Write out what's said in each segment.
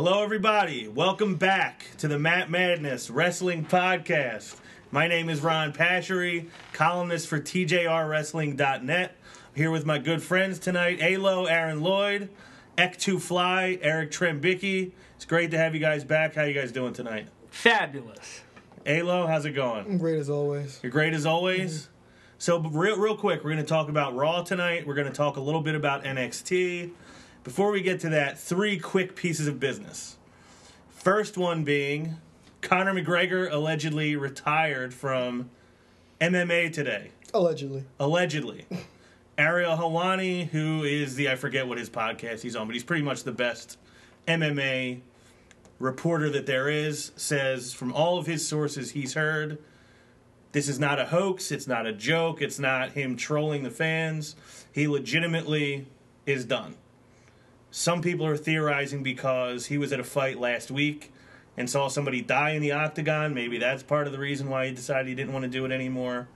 Hello, everybody. Welcome back to the Matt Madness Wrestling Podcast. My name is Ron Pashery, columnist for TJRWrestling.net. I'm here with my good friends tonight Alo, Aaron Lloyd, Ek2 Fly, Eric Trembicki. It's great to have you guys back. How you guys doing tonight? Fabulous. Alo, how's it going? I'm great as always. You're great as always. Mm-hmm. So, real, real quick, we're going to talk about Raw tonight. We're going to talk a little bit about NXT. Before we get to that, three quick pieces of business. First one being Conor McGregor allegedly retired from MMA today. Allegedly. Allegedly. Ariel Helwani, who is the, I forget what his podcast he's on, but he's pretty much the best MMA reporter that there is, says from all of his sources he's heard, this is not a hoax, it's not a joke, it's not him trolling the fans. He legitimately is done. Some people are theorizing because he was at a fight last week and saw somebody die in the octagon. Maybe that's part of the reason why he decided he didn't want to do it anymore.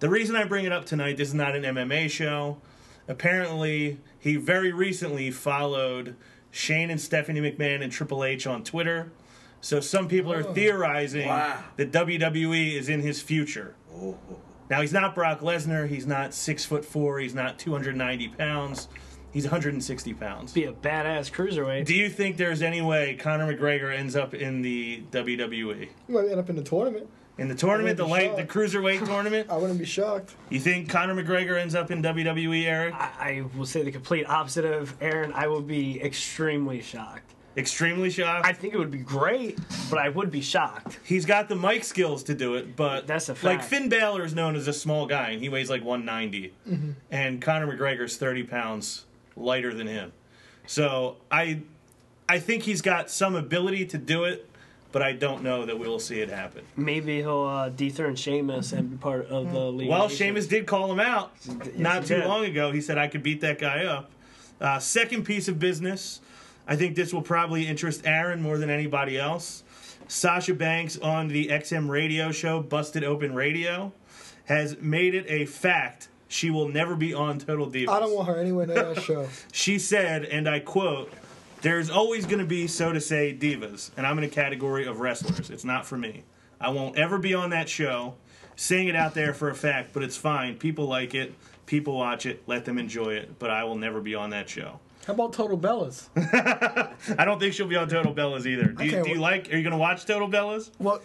The reason I bring it up tonight, this is not an MMA show. Apparently, he very recently followed Shane and Stephanie McMahon and Triple H on Twitter. So some people are oh. theorizing Wow. that WWE is in his future. Oh. Now he's not Brock Lesnar. He's not six foot four. He's not 290 pounds. He's 160 pounds. Be a badass cruiserweight. Do you think there's any way Conor McGregor ends up in the WWE? You might end up in the tournament. In the tournament, the light, the cruiserweight tournament. I wouldn't be shocked. You think Conor McGregor ends up in WWE, Eric? I, I will say the complete opposite of Aaron. I would be extremely shocked. Extremely shocked. I think it would be great, but I would be shocked. He's got the mic skills to do it, but That's a fact. like. Finn Balor is known as a small guy, and he weighs like 190, mm-hmm. and Conor McGregor's 30 pounds lighter than him. So I, I think he's got some ability to do it, but I don't know that we will see it happen. Maybe he'll uh, dethrone Sheamus and be part of the league. Well, Sheamus did call him out not too did. long ago. He said I could beat that guy up. Uh, second piece of business, I think this will probably interest Aaron more than anybody else. Sasha Banks on the XM radio show Busted Open Radio has made it a fact she will never be on Total Divas. I don't want her anywhere near that show. She said, and I quote, There's always going to be, so to say, divas, and I'm in a category of wrestlers. It's not for me. I won't ever be on that show, saying it out there for a fact, but it's fine. People like it, people watch it, let them enjoy it, but I will never be on that show. How about Total Bellas? I don't think she'll be on Total Bellas either. Do you, Okay, do you well- like, are you going to watch Total Bellas? Well,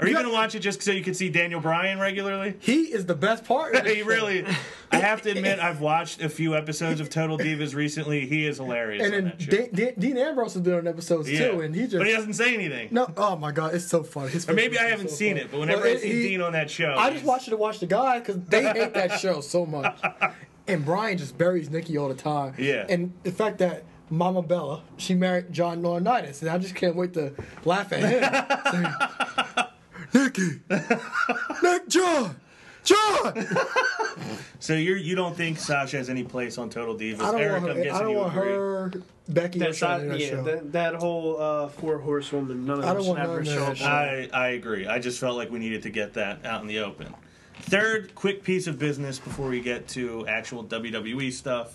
Are you going to watch it just so you can see Daniel Bryan regularly? He is the best part. he really, I have to admit, I've watched a few episodes of Total Divas recently. He is hilarious And then that show. Dan, Dan, Dean Ambrose has been on episodes Yeah. too, and he just but he doesn't say anything. no. Oh my god, it's so funny. His Or maybe I haven't so seen funny. it, but whenever Well, I see he- Dean on that show, I just watch it to watch the guy because they hate that show so much. And Bryan just buries Nikki all the time. Yeah. And the fact that Mama Bella, she married John Laurinaitis, and I just can't wait to laugh at him. Saying, Nikki, Nick, John, John. So you you don't think Sasha has any place on Total Divas? I don't Eric, want I'm her. guessing I don't you want agree. her, Becky, or That's Charlotte not, in that yeah, show. that, that whole uh, four horsewoman, none of I don't should want ever none of show that up. shit. on- I I agree. I just felt like we needed to get that out in the open. Third quick piece of business before we get to actual WWE stuff.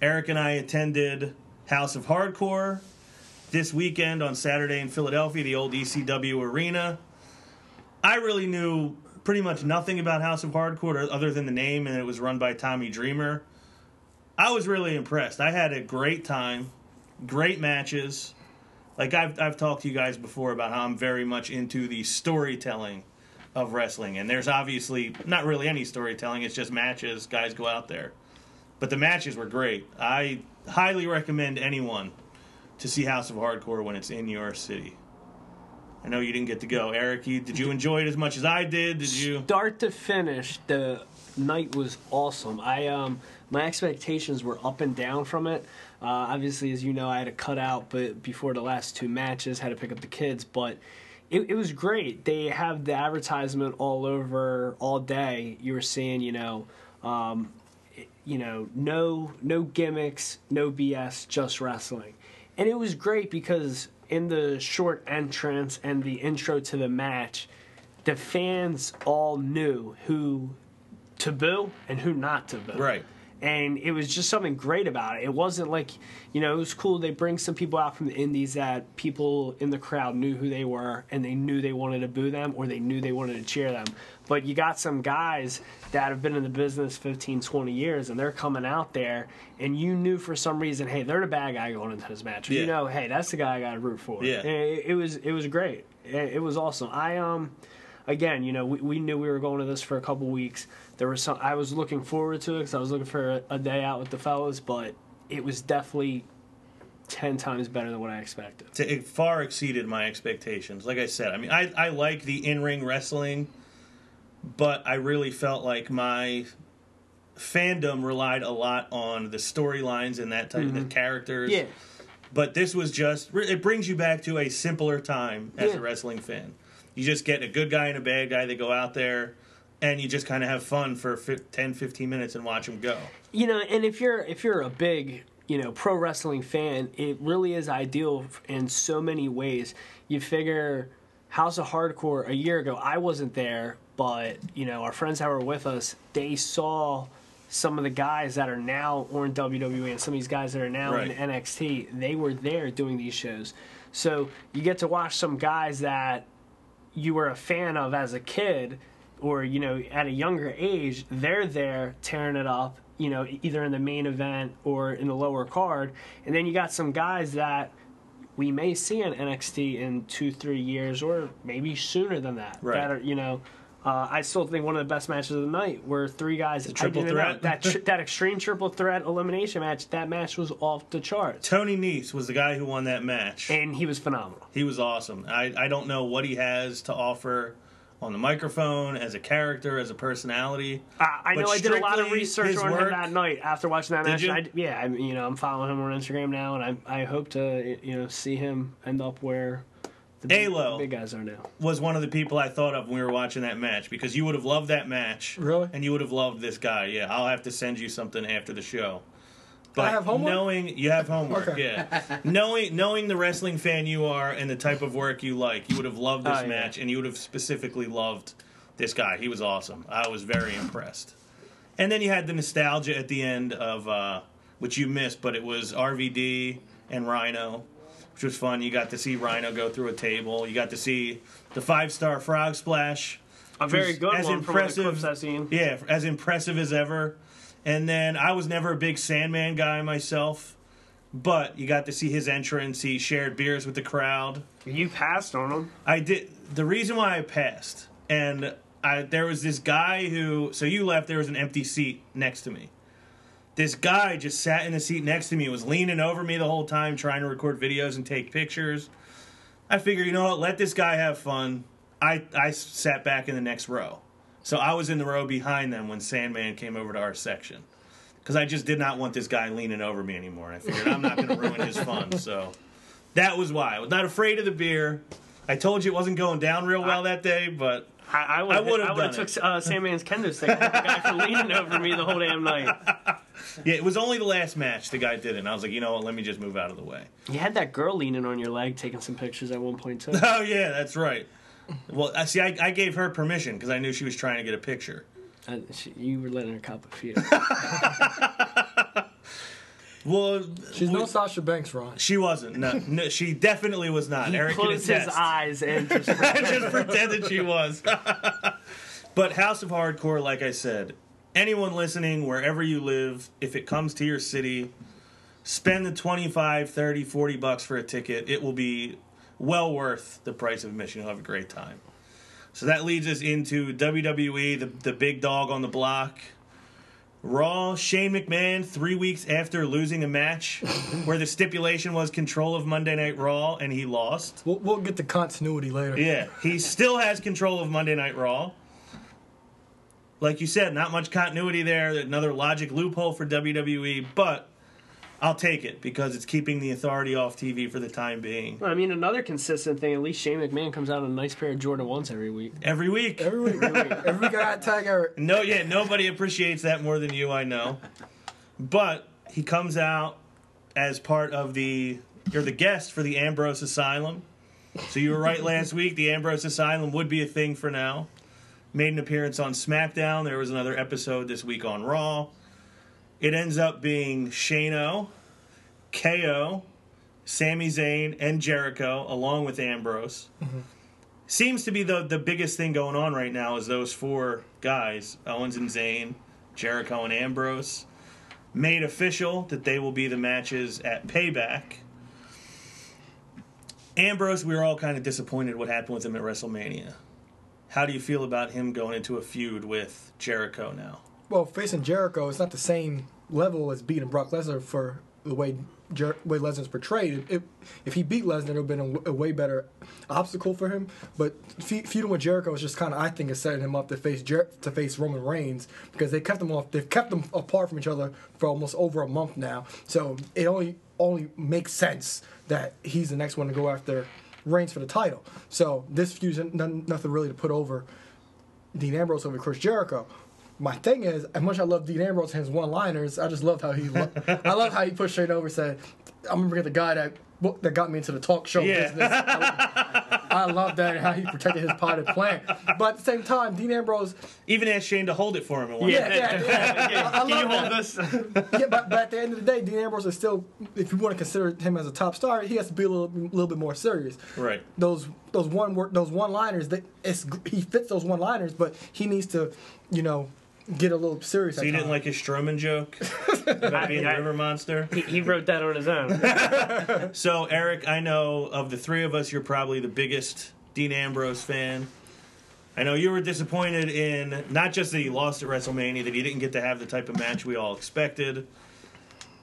Eric and I attended House of Hardcore this weekend on Saturday in Philadelphia, the old ECW arena. I really knew pretty much nothing about House of Hardcore other than the name, and it was run by Tommy Dreamer. I was really impressed. I had a great time, great matches. Like I've I've talked to you guys before about how I'm very much into the storytelling of wrestling, and there's obviously not really any storytelling. It's just matches. Guys go out there, but the matches were great. I highly recommend anyone to see House of Hardcore when it's in your city. I know you didn't get to go, Eric. You, did you enjoy it as much as I did? Did you? start to finish, the night was awesome. I um my expectations were up and down from it. Uh, obviously, as you know, I had to cut out, but before the last two matches, had to pick up the kids. But it, it was great. They have the advertisement all over all day. You were seeing, you know, um, you know, no no gimmicks, no BS, just wrestling. And it was great because in the short entrance and the intro to the match, the fans all knew who to boo and who not to boo. Right. And it was just something great about it. It wasn't like, you know, it was cool. They bring some people out from the indies that people in the crowd knew who they were and they knew they wanted to boo them or they knew they wanted to cheer them. But you got some guys that have been in the business 15, 20 years and they're coming out there and you knew for some reason, hey, they're the bad guy going into this match. Yeah. You know, hey, that's the guy I got to root for. Yeah. It, it was it was great. It, it was awesome. I um again, you know, we, we knew we were going to this for a couple weeks. There was some. I was looking forward to it because I was looking for a, a day out with the fellas, but it was definitely ten times better than what I expected. It far exceeded my expectations. Like I said, I mean, I, I like the in ring wrestling, but I really felt like my fandom relied a lot on the storylines and that type of the mm-hmm. characters. Yeah, But this was just, it brings you back to a simpler time as Yeah. a wrestling fan. You just get a good guy and a bad guy that go out there and you just kind of have fun for fif- 10, 15 minutes and watch them go. you know, and if you're if you're a big you know pro wrestling fan, it really is ideal in so many ways. You figure House of Hardcore a year ago, I wasn't there, but you know our friends that were with us, they saw some of the guys that are now or in WWE and some of these guys that are now in NXT. They were there doing these shows, so you get to watch some guys that you were a fan of as a kid or you know at a younger age they're there tearing it up you know either in the main event or in the lower card and then you got some guys that we may see in NXT in two three years or maybe sooner than that Right. that are you know uh, I still think one of the best matches of the night were three guys. The triple threat? that tr- that extreme triple threat elimination match. That match was off the charts, Tony Nese was the guy who won that match. and he was phenomenal. He was awesome. I, I don't know what he has to offer on the microphone as a character, as a personality. I, I know I did a lot of research on work- him that night after watching that match. I, yeah, I, you know, I'm following him on Instagram now, and I I hope to you know see him end up where the big, Alo. big guys are now. Was one of the people I thought of when we were watching that match because you would have loved that match. Really? And you would have loved this guy. Yeah, I'll have to send you something after the show. But have homework? knowing you have homework, Okay. yeah. knowing knowing the wrestling fan you are and the type of work you like, you would have loved this Oh, yeah. match and you would have specifically loved this guy. He was awesome. I was very impressed. And then you had the nostalgia at the end of uh, which you missed, but it was RVD and Rhino, which was fun. You got to see Rhino go through a table. You got to see the five star frog splash. A very good as one from the impressive- clips I've seen. Yeah, as impressive as ever. And then I was never a big Sandman guy myself, but you got to see his entrance. He shared beers with the crowd. You passed on him. I did. The reason why I passed, and I there was this guy who. So you left. There was an empty seat next to me. This guy just sat in the seat next to me. Was leaning over me the whole time, trying to record videos and take pictures. I figured, you know what? Let this guy have fun. I I sat back in the next row, so I was in the row behind them when Sandman came over to our section. Because I just did not want this guy leaning over me anymore. And I figured I'm not going to ruin his fun. So that was why. I was not afraid of the beer. I told you it wasn't going down real well that day, but I, I would would've I would have took uh, Sandman's kendo stick. The guy for leaning over me the whole damn night. yeah, it was only the last match the guy did it. And I was like, you know what? Let me just move out of the way. You had that girl leaning on your leg, taking some pictures at one point too. Oh yeah, that's right. Well, I see. I, I gave her permission because I knew she was trying to get a picture. Uh, she, you were letting her cop a few. Well, She's no Sasha Banks, Ron. she wasn't. No, no, she definitely was not. He Eric can closed his eyes and just just pretended she was. but House of Hardcore, like I said, anyone listening, wherever you live, if it comes to your city, spend the 25, 30, 40 bucks for a ticket. It will be well worth the price of admission. You'll have a great time. So that leads us into WWE, the, the big dog on the block. Raw, Shane McMahon, three weeks after losing a match where the stipulation was control of Monday Night Raw, and he lost. We'll, we'll get the continuity later. Yeah, he still has control of Monday Night Raw. Like you said, not much continuity there. Another logic loophole for WWE, but I'll take it because it's keeping the authority off TV for the time being. I mean, another consistent thing. At least Shane McMahon comes out in a nice pair of Jordan ones every week. Every week. Every week, every week I got tag Eric. No, yeah, nobody appreciates that more than you, I know. But he comes out as part of the you're the guest for the Ambrose Asylum. So you were right last week. The Ambrose Asylum would be a thing for now. Made an appearance on SmackDown. There was another episode this week on Raw. It ends up being Shano, KO, Sami Zayn, and Jericho, along with Ambrose. Mm-hmm. Seems to be the the biggest thing going on right now is those four guys, Owens and Zayn, Jericho and Ambrose, made official that they will be the matches at Payback. Ambrose, we were all kind of disappointed what happened with him at WrestleMania. How do you feel about him going into a feud with Jericho now? Well, facing Jericho, it's not the same level as beating Brock Lesnar for the way Jer- way Lesnar's portrayed. If if he beat Lesnar, it would have been a way better obstacle for him. But fe- feuding with Jericho is just kind of, I think, is setting him up to face Jer- to face Roman Reigns because they kept them off. They've kept them apart from each other for almost over a month now. So it only only makes sense that he's the next one to go after Reigns for the title. So this feud's n- nothing really to put over Dean Ambrose over Chris Jericho. My thing is, as much as I love Dean Ambrose and his one-liners, I just love how he. Lo- I love how he pushed straight over. and Said, "I'm gonna bring the guy that that got me into the talk show Yeah. business." I, I love that and how he protected his potted plant. But at the same time, Dean Ambrose, Even asked Shane to hold it for him at one Yeah. point. yeah, yeah, yeah. I, I Can you love hold that. this? Yeah, but, but at the end of the day, Dean Ambrose is still. If you want to consider him as a top star, he has to be a little, little bit more serious. Right. those those one those one liners that it's he fits those one liners, but he needs to, you know, get a little serious. So you didn't like his Strowman joke about being I- the river monster? he, he wrote that on his own. So Eric, I know of the three of us, you're probably the biggest Dean Ambrose fan. I know you were disappointed in not just that he lost at WrestleMania, that he didn't get to have the type of match we all expected.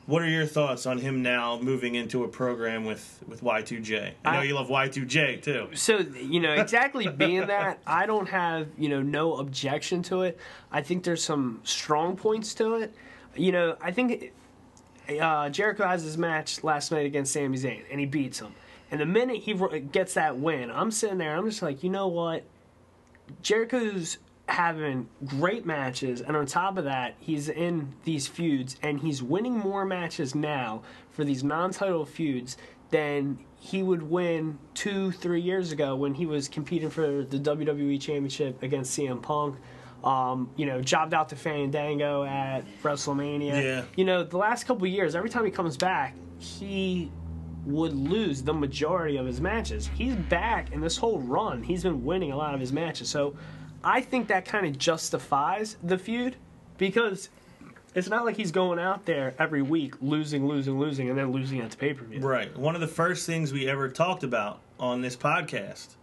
What are your thoughts on him now moving into a program with, with Y2J? I know I- you love Y2J too. so you know exactly being that i don't have you know no objection to it i think there's some strong points to it you know i think uh, jericho has his match last night against Sami Zayn and he beats him and the minute he gets that win i'm sitting there i'm just like you know what jericho's having great matches and on top of that he's in these feuds and he's winning more matches now for these non-title feuds than he would win two three years ago when he was competing for the wwe championship against cm punk um, you know jobbed out to fandango at wrestlemania Yeah. you know the last couple years every time he comes back he would lose the majority of his matches. He's back, in this whole run, he's been winning a lot of his matches. So I think that kind of justifies the feud because it's not like he's going out there every week losing, losing, losing, and then losing at the pay per view. Right. One of the first things we ever talked about on this podcast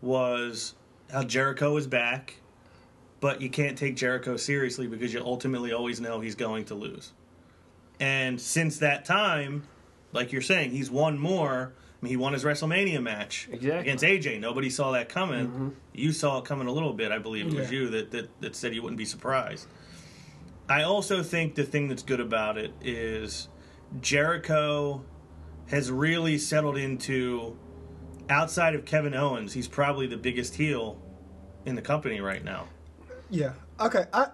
was how Jericho is back, but you can't take Jericho seriously because you ultimately always know he's going to lose. And since that time, like you're saying, he's won more. I mean, he won his WrestleMania match Exactly. against AJ. Nobody saw that coming. Mm-hmm. You saw it coming a little bit, I believe. It was you that, that, that said you wouldn't be surprised. I also think the thing that's good about it is Jericho has really settled into outside of Kevin Owens, he's probably the biggest heel in the company right now. Yeah. Okay. I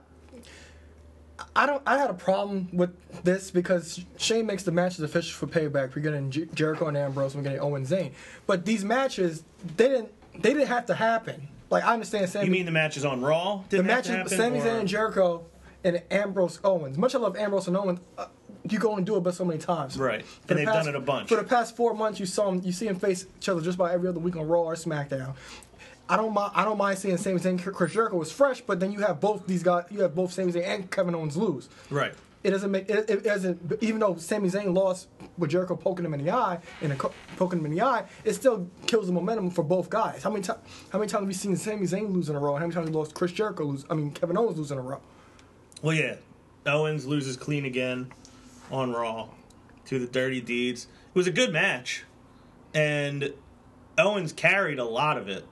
I don't. I had a problem with this because Shane makes the matches official for Payback. We're getting Jer- Jericho and Ambrose. We're getting Owen Zayn. But these matches, they didn't. They didn't have to happen. Like I understand Sami. You mean the matches on Raw? the have matches? happen, Sami Zayn and Jericho and Ambrose Owens. Much I love Ambrose and Owens. Uh, you go and do it but so many times. Right. For And the they've past- done it a bunch. For the past four months, you saw them. You see them face each other just about every other week on Raw or SmackDown. I don't mind. I don't mind seeing Sami Zayn. Chris Jericho was fresh, but then you have both these guys. You have both Sami Zayn and Kevin Owens lose. Right. It doesn't make it, it doesn't. Even though Sami Zayn lost with Jericho poking him in the eye and a poking him in the eye, it still kills the momentum for both guys. How many times? How many times have we seen Sami Zayn lose in a row? How many times we lost Chris Jericho lose? I mean Kevin Owens lose in a row. Well, yeah. Owens loses clean again on Raw to the Dirty Deeds. It was a good match, and Owens carried a lot of it.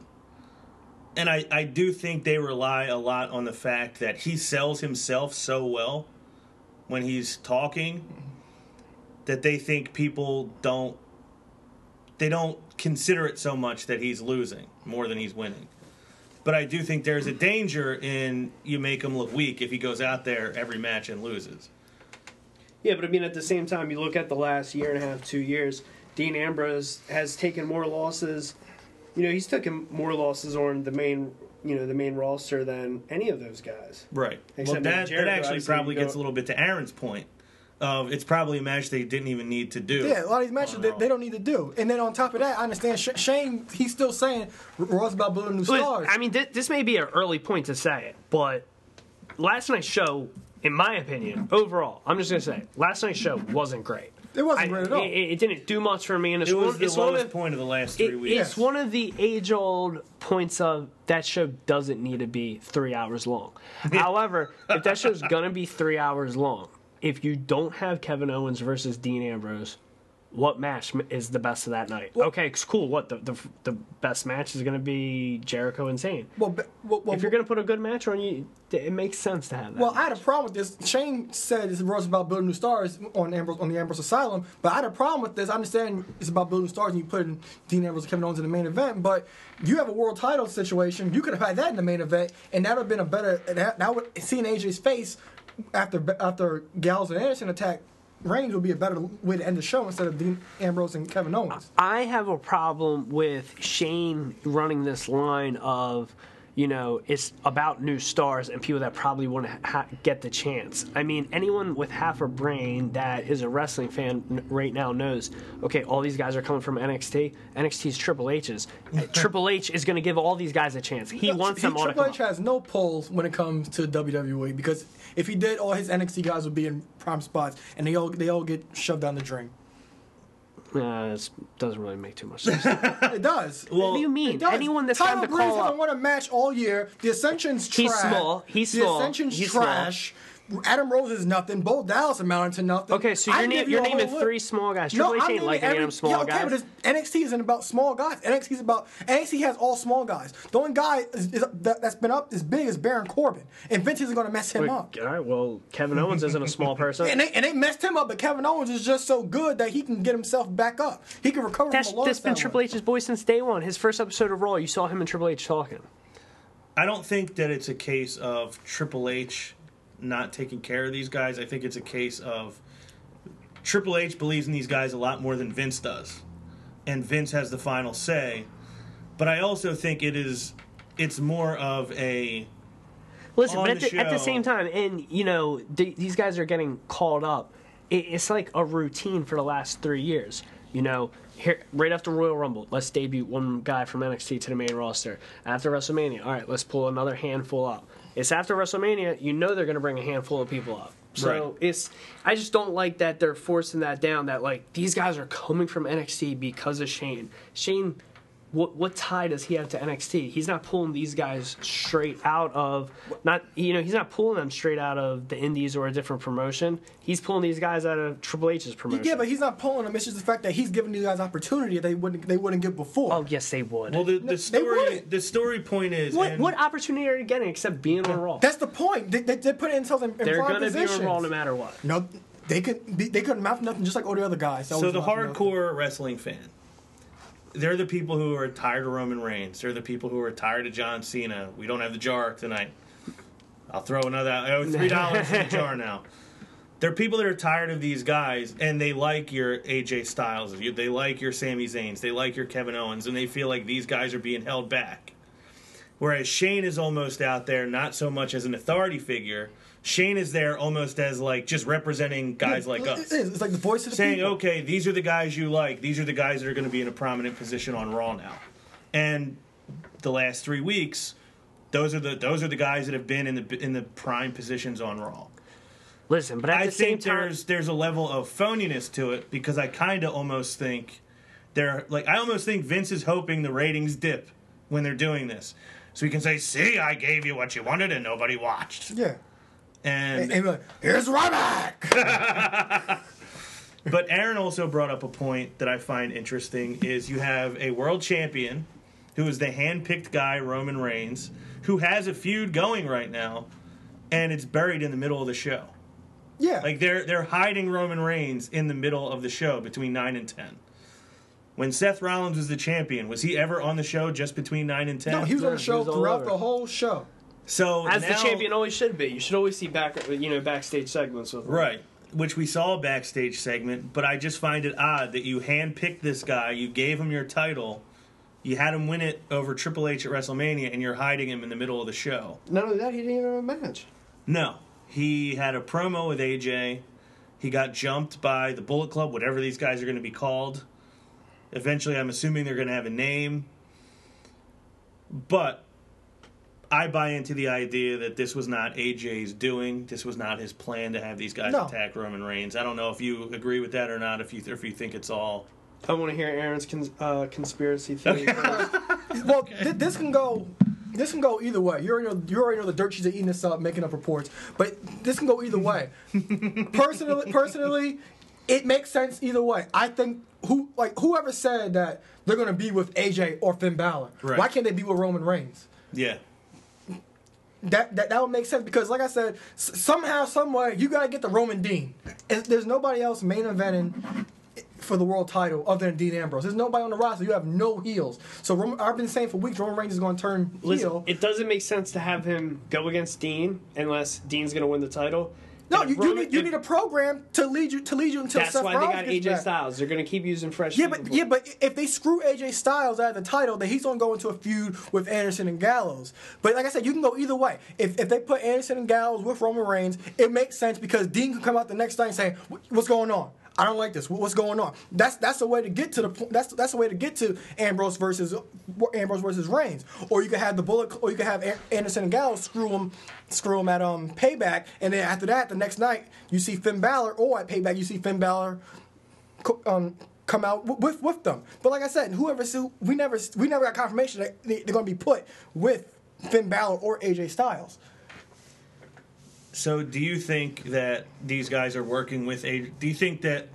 And I, I do think they rely a lot on the fact that he sells himself so well when he's talking that they think people don't they don't consider it so much that he's losing more than he's winning. But I do think there's a danger in you make him look weak if he goes out there every match and loses. Yeah, but I mean, at the same time, you look at the last year and a half, two years, Dean Ambrose has taken more losses. You know, he's taken more losses on the main you know the main roster than any of those guys. Right. Except well, that that, that actually probably gets a little bit to Aaron's point of it's probably a match they didn't even need to do. Yeah, a lot of these matches they, they don't need to do. And then on top of that, I understand Sh- Shane. He's still saying Raw's about building new But, stars. I mean, thi- this may be an early point to say it, but last night's show, in my opinion, overall, I'm just gonna say, last night's show wasn't great. It wasn't I- great at all. It, it didn't do much for me, and it's It was one, the it's one lowest of point of the last three it- weeks. it's one of the age-old points of that show doesn't need to be three hours long. However, if that show's gonna be three hours long, if you don't have Kevin Owens versus Dean Ambrose, what match is the best of that night? okay, it's cool. What the the, the best match is gonna be Jericho and Zayn. well, well, well, If you're gonna put a good match on, you it makes sense to have that. Well, I had a problem with this. Shane said it's was about building new stars on Ambrose, on the Ambrose Asylum, but I had a problem with this. I understand it's about building stars and you put in Dean Ambrose and Kevin Owens in the main event, but you have a world title situation. You could have had that in the main event, and that would have been a better. That, that would seeing AJ's face after after Gallows and Anderson attack Reigns would be a better way to end the show instead of Dean Ambrose and Kevin Owens. I have a problem with Shane running this line of, you know, it's about new stars and people that probably want to ha- get the chance. I mean, anyone with half a brain that is a wrestling fan n- right now knows, okay, all these guys are coming from NXT. NXT's Triple H's. Triple H is going to give all these guys a chance. He wants them all Triple H has no pulls when it comes to WWE because if he did, all his NXT guys would be in prime spots, and they all they all get shoved down the drain. Uh, it doesn't really make too much sense. It does. what do you mean? It does. Anyone that's Tyler time to Breeze call hasn't won a match all year. The Ascension's trash. He's small. He's the small. Ascension's He's small. Trash. Adam Rose is nothing. Bo Dallas amounted to nothing. Okay, so I you're, can na- give you you're a naming list. three small guys. No, Triple H I'm ain't naming like every, any of small yeah, okay, guys. but NXT isn't about small guys. NXT is about NXT has all small guys. The only guy is, is, that, that's been up as big as Baron Corbin, and Vince isn't going to mess him Wait, up. all right, well, Kevin Owens isn't a small person. And they, and they messed him up, but Kevin Owens is just so good that he can get himself back up. He can recover That's, from a loss. that's been that Triple. H's boy since day one. His first episode of Raw, you saw him and Triple H talking. I don't think that it's a case of Triple H not taking care of these guys. I think it's a case of Triple H believes in these guys a lot more than Vince does, and Vince has the final say. But I also think it is it's more of a Listen, but at the the, at the same time, and you know, th- these guys are getting called up. It, it's like a routine for the last three years. You know, here right after Royal Rumble, let's debut one guy from NXT to the main roster. After WrestleMania, all right, let's pull another handful up. It's after WrestleMania, you know they're going to bring a handful of people up. So Right. it's I just don't like that they're forcing that down. That like these guys are coming from NXT because of Shane. Shane, what what tie does he have to NXT? He's not pulling these guys straight out of not you know he's not pulling them straight out of the Indies or a different promotion. He's pulling these guys out of Triple H's promotion. Yeah, but he's not pulling them. It's just the fact that he's giving these guys opportunity they wouldn't they wouldn't give before. oh yes, they would. well. The, they the story the story point is what and what opportunity are you getting except being on Raw? That's the point. They, they, they put themselves in, in They're prime going to be on Raw no matter what. No, they could they couldn't mount nothing just like all the other guys. That so was the not nothing. hardcore wrestling fan. They're the people who are tired of Roman Reigns. They're the people who are tired of John Cena. We don't have the jar tonight. I'll throw another. oh, three dollars in the jar now. They're people that are tired of these guys, and they like your AJ Styles. You- They like your Sami Zayn's. They like your Kevin Owens, and they feel like these guys are being held back. Whereas Shane is almost out there, not so much as an authority figure. Shane is there almost as like just representing guys like It us is. It's like the voice of the saying, people. okay, these are the guys you like. These are the guys that are going to be in a prominent position on Raw now. And the last three weeks, those are the those are the guys that have been in the in the prime positions on Raw. Listen, but at I the same think time, there's there's a level of phoniness to it because I kind of almost think they're like I almost think Vince is hoping the ratings dip when they're doing this, so he can say, "See, I gave you what you wanted and nobody watched." Yeah. And And, and like, here's Ryback. But Aaron also brought up a point that I find interesting is you have a world champion who is the hand-picked guy Roman Reigns who has a feud going right now and it's buried in the middle of the show. yeah. Like they're they're hiding Roman Reigns in the middle of the show between 9 and 10. When Seth Rollins was the champion, was he ever on the show just between 9 and 10? no, he was on the show throughout the whole show. So as the champion always should be. You should always see back, you know, backstage segments with him. Right. Which we saw a backstage segment, but I just find it odd that you handpicked this guy, you gave him your title, You had him win it over Triple H at WrestleMania, and you're hiding him in the middle of the show. Not only that, he didn't even have a match. No, he had a promo with AJ. He got jumped by the Bullet Club, whatever these guys are going to be called. Eventually, I'm assuming they're going to have a name. But I buy into the idea that this was not AJ's doing. This was not his plan to have these guys No. attack Roman Reigns. I don't know if you agree with that or not. If you if you think it's all I want to hear Aaron's cons- uh, conspiracy theory. first. Well, th- this can go. This can go either way. You already know. You already know the dirt sheets are eating this up, making up reports. But this can go either way. personally, personally, it makes sense either way. I think who like whoever said that they're going to be with AJ or Finn Balor. Right. Why can't they be with Roman Reigns? yeah. That, that that would make sense because, like I said, s- somehow, some way, you gotta get the Roman Dean. There's nobody else main eventing for the world title other than Dean Ambrose. There's nobody on the roster. You have no heels. So Roman, I've been saying for weeks, Roman Reigns is going to turn Listen, heel. it doesn't make sense to have him go against Dean unless Dean's going to win the title. No, you, you need you need a program to lead you to lead you until That's Seth why they got AJ. Styles. They're going to keep using fresh. Yeah, but yeah, but if they screw AJ Styles out of the title, then he's gonna go into a feud with Anderson and Gallows. But like I said, you can go either way. If if they put Anderson and Gallows with Roman Reigns, it makes sense because Dean can come out the next night and say, "What's going on? I don't like this. What's going on?" That's that's the way to get to the point. that's that's the way to get to Ambrose versus Ambrose versus Reigns. Or you could have the Bullet, or you could have Anderson and Gallows screw them screw them at um Payback, and then after that, the next night you see Finn Balor, or at Payback you see Finn Balor um, come out with with them. But like I said, whoever we never we never got confirmation that they, they're going to be put with Finn Balor or AJ Styles. So, do you think that these guys are working with a? Do you think that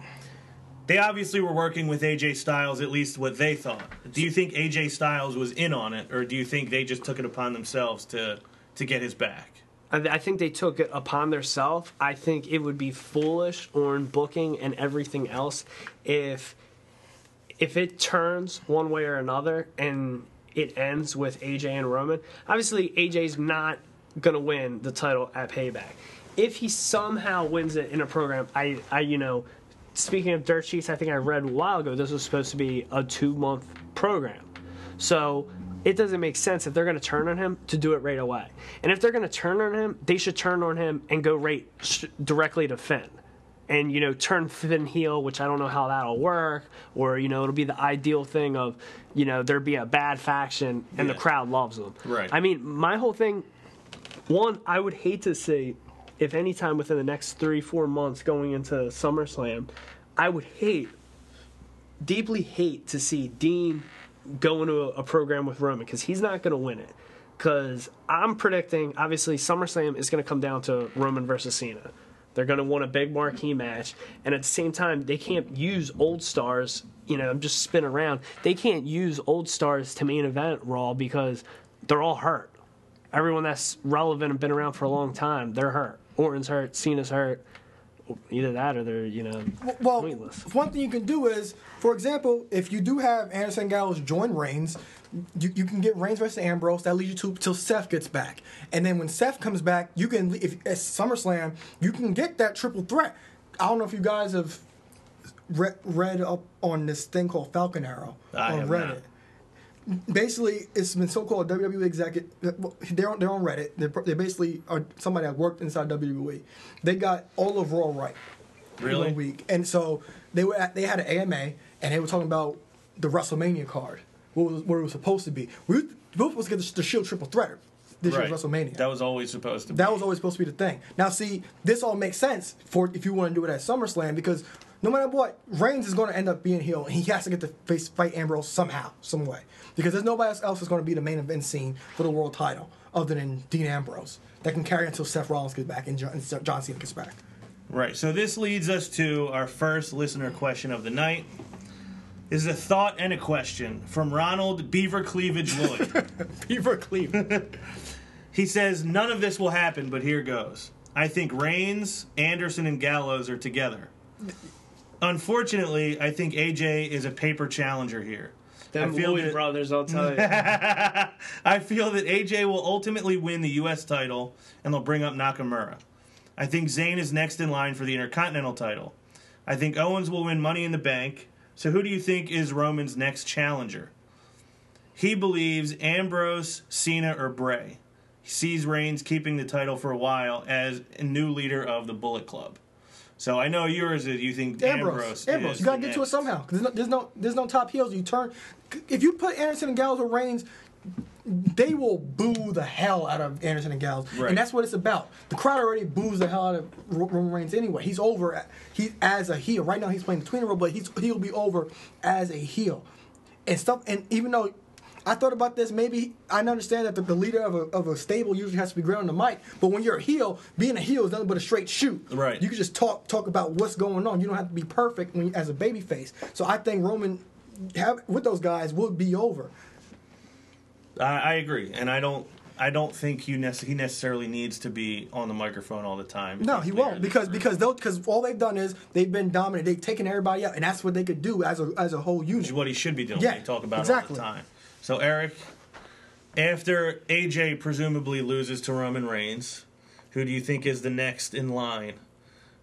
they obviously were working with AJ Styles? At least what they thought. Do you think AJ Styles was in on it, or do you think they just took it upon themselves to to get his back? I, I think they took it upon themselves. I think it would be foolish on booking and everything else if if it turns one way or another and it ends with AJ and Roman. Obviously, AJ's not gonna win the title at Payback. If he somehow wins it in a program, I, I you know, speaking of dirt sheets, I think I read a while ago this was supposed to be a two month program. So it doesn't make sense if they're going to turn on him to do it right away. And if they're going to turn on him, they should turn on him and go right sh- directly to Finn. And, you know, turn Finn heel, which I don't know how that'll work. Or, you know, it'll be the ideal thing of, you know, there be a bad faction and Yeah. the crowd loves them. Right. I mean, my whole thing, one, I would hate to see if any time within the next three, four months going into SummerSlam, I would hate deeply hate to see Dean go into a, a program with Roman because he's not going to win it. Because I'm predicting, obviously, SummerSlam is going to come down to Roman versus Cena. They're going to want a big marquee match, and at the same time, they can't use old stars. You know, I'm just spinning around. They can't use old stars to main event Raw because they're all hurt. Everyone that's relevant and been around for a long time, they're hurt. Orton's hurt, Cena's hurt. Either that or they're you know Well, pointless. one thing you can do is, for example, if you do have Anderson and Gallows join Reigns, you, you can get Reigns versus Ambrose. That leads you to till Seth gets back, and then when Seth comes back, you can if at SummerSlam you can get that triple threat. I don't know if you guys have read, read up on this thing called Falcon Arrow I on have Reddit. not. Basically, it's been so-called WWE executive. They're on, they're on Reddit. They're, they basically are somebody that worked inside WWE. They got all of Raw right Really? one week, and so they were at, they had an AMA, and they were talking about the WrestleMania card, what was what it was supposed to be. We were both supposed to get the, the Shield triple threat this Right. year's WrestleMania. That was always supposed to. be. That was always supposed to be the thing. Now, see, this all makes sense for if you want to do it at SummerSlam because no matter what, Reigns is going to end up being heel, and he has to get to face fight Ambrose somehow, some way, because there's nobody else that's going to be the main event scene for the world title other than Dean Ambrose that can carry until Seth Rollins gets back and John, and John Cena gets back. Right. So this leads us to our first listener question of the night. This is a thought and a question from Ronald Beaver Cleavage Lloyd. Beaver Cleveland. he says none of this will happen, but here goes. I think Reigns, Anderson, and Gallows are together. Unfortunately, I think AJ is a paper challenger here. Them I feel Lloyd that- brothers, I'll tell you. I feel that AJ will ultimately win the U.S. title and they'll bring up Nakamura. I think Zayn is next in line for the Intercontinental title. I think Owens will win Money in the Bank. So who do you think is Roman's next challenger? he believes Ambrose, Cena, or Bray. He sees Reigns keeping the title for a while as a new leader of the Bullet Club. So I know yours is you think Ambrose. Ambrose, Ambrose, is you gotta the get to it next. somehow. 'Cause There's no, there's no, there's no top heels. You turn, if you put Anderson and Gallows or Reigns, they will boo the hell out of Anderson and Gallows, Right. and that's what it's about. The crowd already boos the hell out of Roman Reigns anyway. He's over. at- He as a heel right now. He's playing the tweener role, but he's he'll be over as a heel, and stuff. And even though. I thought about this. Maybe I understand that the, the leader of a, of a stable usually has to be great on the mic, but when you're a heel, being a heel is nothing but a straight shoot. Right. You can just talk talk about what's going on. You don't have to be perfect when as a baby face. So I think Roman have with those guys would be over. I, I agree, and I don't. I don't think you nece- he necessarily needs to be on the microphone all the time. No, he won't because because because all they've done is they've been dominant. They've taken everybody out, and that's what they could do as a as a whole which is what he should be doing. Yeah, talk about exactly. it all the time. So Eric, after AJ presumably loses to Roman Reigns, who do you think is the next in line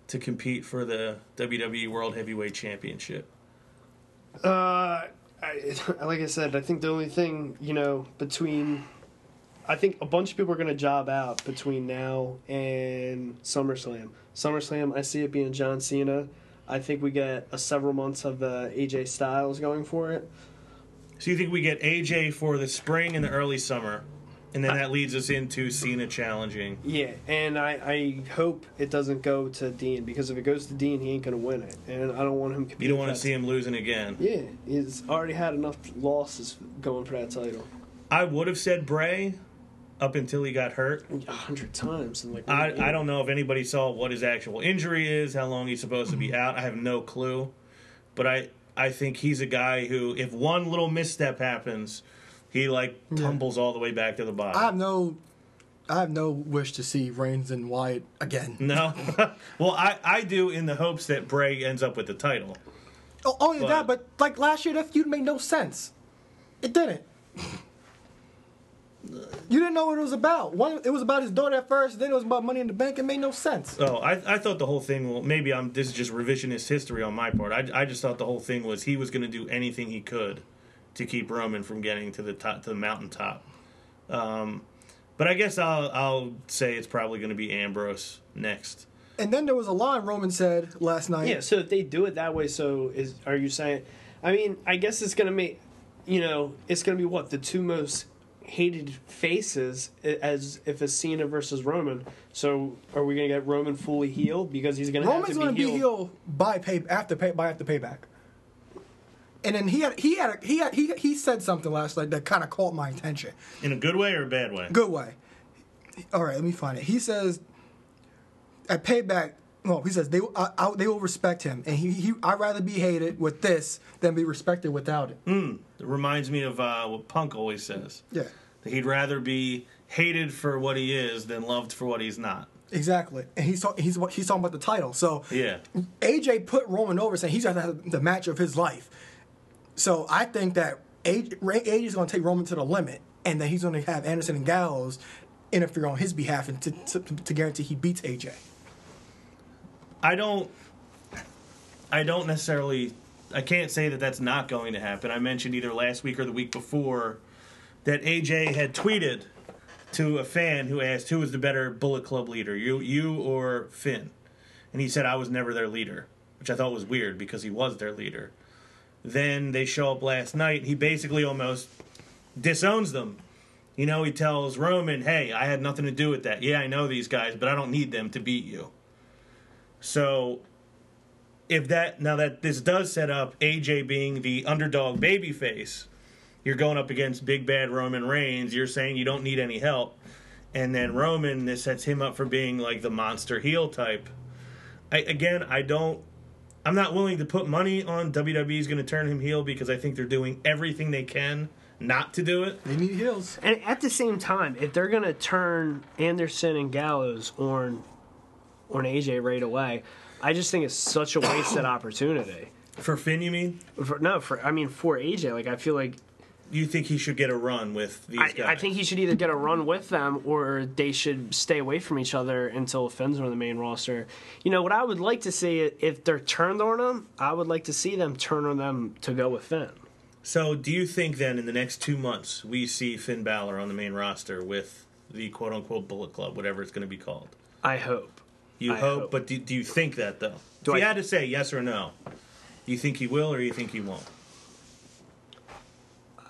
to compete for the WWE World Heavyweight Championship? Uh, I, like I said, I think the only thing you know between, I think a bunch of people are going to job out between now and SummerSlam. SummerSlam, I see it being John Cena. I think we get a several months of uh, AJ Styles going for it. So you think we get AJ for the spring and the early summer, and then that leads us into Cena challenging. Yeah, and I, I hope it doesn't go to Dean because if it goes to Dean, he ain't going to win it, and I don't want him. You don't want to see him losing again. Yeah, he's already had enough losses going for that title I would have said Bray up until he got hurt. a hundred times. And like I, I don't know if anybody saw what his actual injury is, how long he's supposed to be mm-hmm. out. I have no clue. But I, I think he's a guy who, if one little misstep happens, he like tumbles all the way back to the bottom. I have no, I have no wish to see Reigns and Wyatt again. no, well, I, I do in the hopes that Bray ends up with the title. Oh, only But- that, but like last year, that feud made no sense. It didn't. You didn't know what it was about. One, it was about his daughter at first. Then it was about Money in the Bank. It made no sense. Oh, I, I thought the whole thing. Well, maybe I'm. This is just revisionist history on my part. I, I just thought the whole thing was he was going to do anything he could to keep Roman from getting to the top to the mountaintop. Um, but I guess I'll I'll say it's probably going to be Ambrose next. And then there was a line Roman said last night. Yeah, so if they do it that way, so is are you saying? I mean, I guess it's gonna make, you know, it's gonna be what the two most hated faces as if it's Cena versus Roman. So are we gonna get Roman fully healed because he's gonna Roman's going to to be be healed? by pay after pay by after payback. And then he had he had a, he had, he he said something last night that kind of caught my attention. In a good way or a bad way? Good way. All right, let me find it. He says at payback. No, he says they I, I, they will respect him, and he, he I'd rather be hated with this than be respected without it. It reminds me of uh, what Punk always says. Yeah, That he'd rather be hated for what he is than loved for what he's not. exactly. And he's talk, he's he's talking about the title. So Yeah. AJ put Roman over, saying he's going to have the match of his life. So I think that AJ, is going to take Roman to the limit, and then he's going to have Anderson and Gallows interfere on his behalf and to, to, to guarantee he beats AJ. I don't. I don't necessarily. I can't say that that's not going to happen. I mentioned either last week or the week before that AJ had tweeted to a fan who asked who was the better Bullet Club leader, you you or Finn, and he said I was never their leader, which I thought was weird because he was their leader. Then they show up last night. He basically almost disowns them. You know, he tells Roman, "Hey, I had nothing to do with that. Yeah, I know these guys, but I don't need them to beat you." So if that now that this does set up AJ being the underdog babyface, you're going up against big bad Roman Reigns. You're saying you don't need any help, and then Roman this sets him up for being like the monster heel type. I, again, I don't. I'm not willing to put money on WWE is going to turn him heel because I think they're doing everything they can not to do it. They need heels. And at the same time, if they're gonna turn Anderson and Gallows on on AJ right away, I just think it's such a wasted opportunity. For Finn, you mean? For, no, for I mean for AJ, like I feel like You think he should get a run with these I, guys? I think he should either get a run with them or they should stay away from each other until Finn's on the main roster. You know what I would like to see if they're turned on them, I would like to see them turn on them to go with Finn. So, do you think then in the next two months we see Finn Balor on the main roster with the quote unquote Bullet Club, whatever it's going to be called? I hope. You I hope, hope. but do, do you think that though? Do if you I- had to say yes or no, you think he will or you think he won't?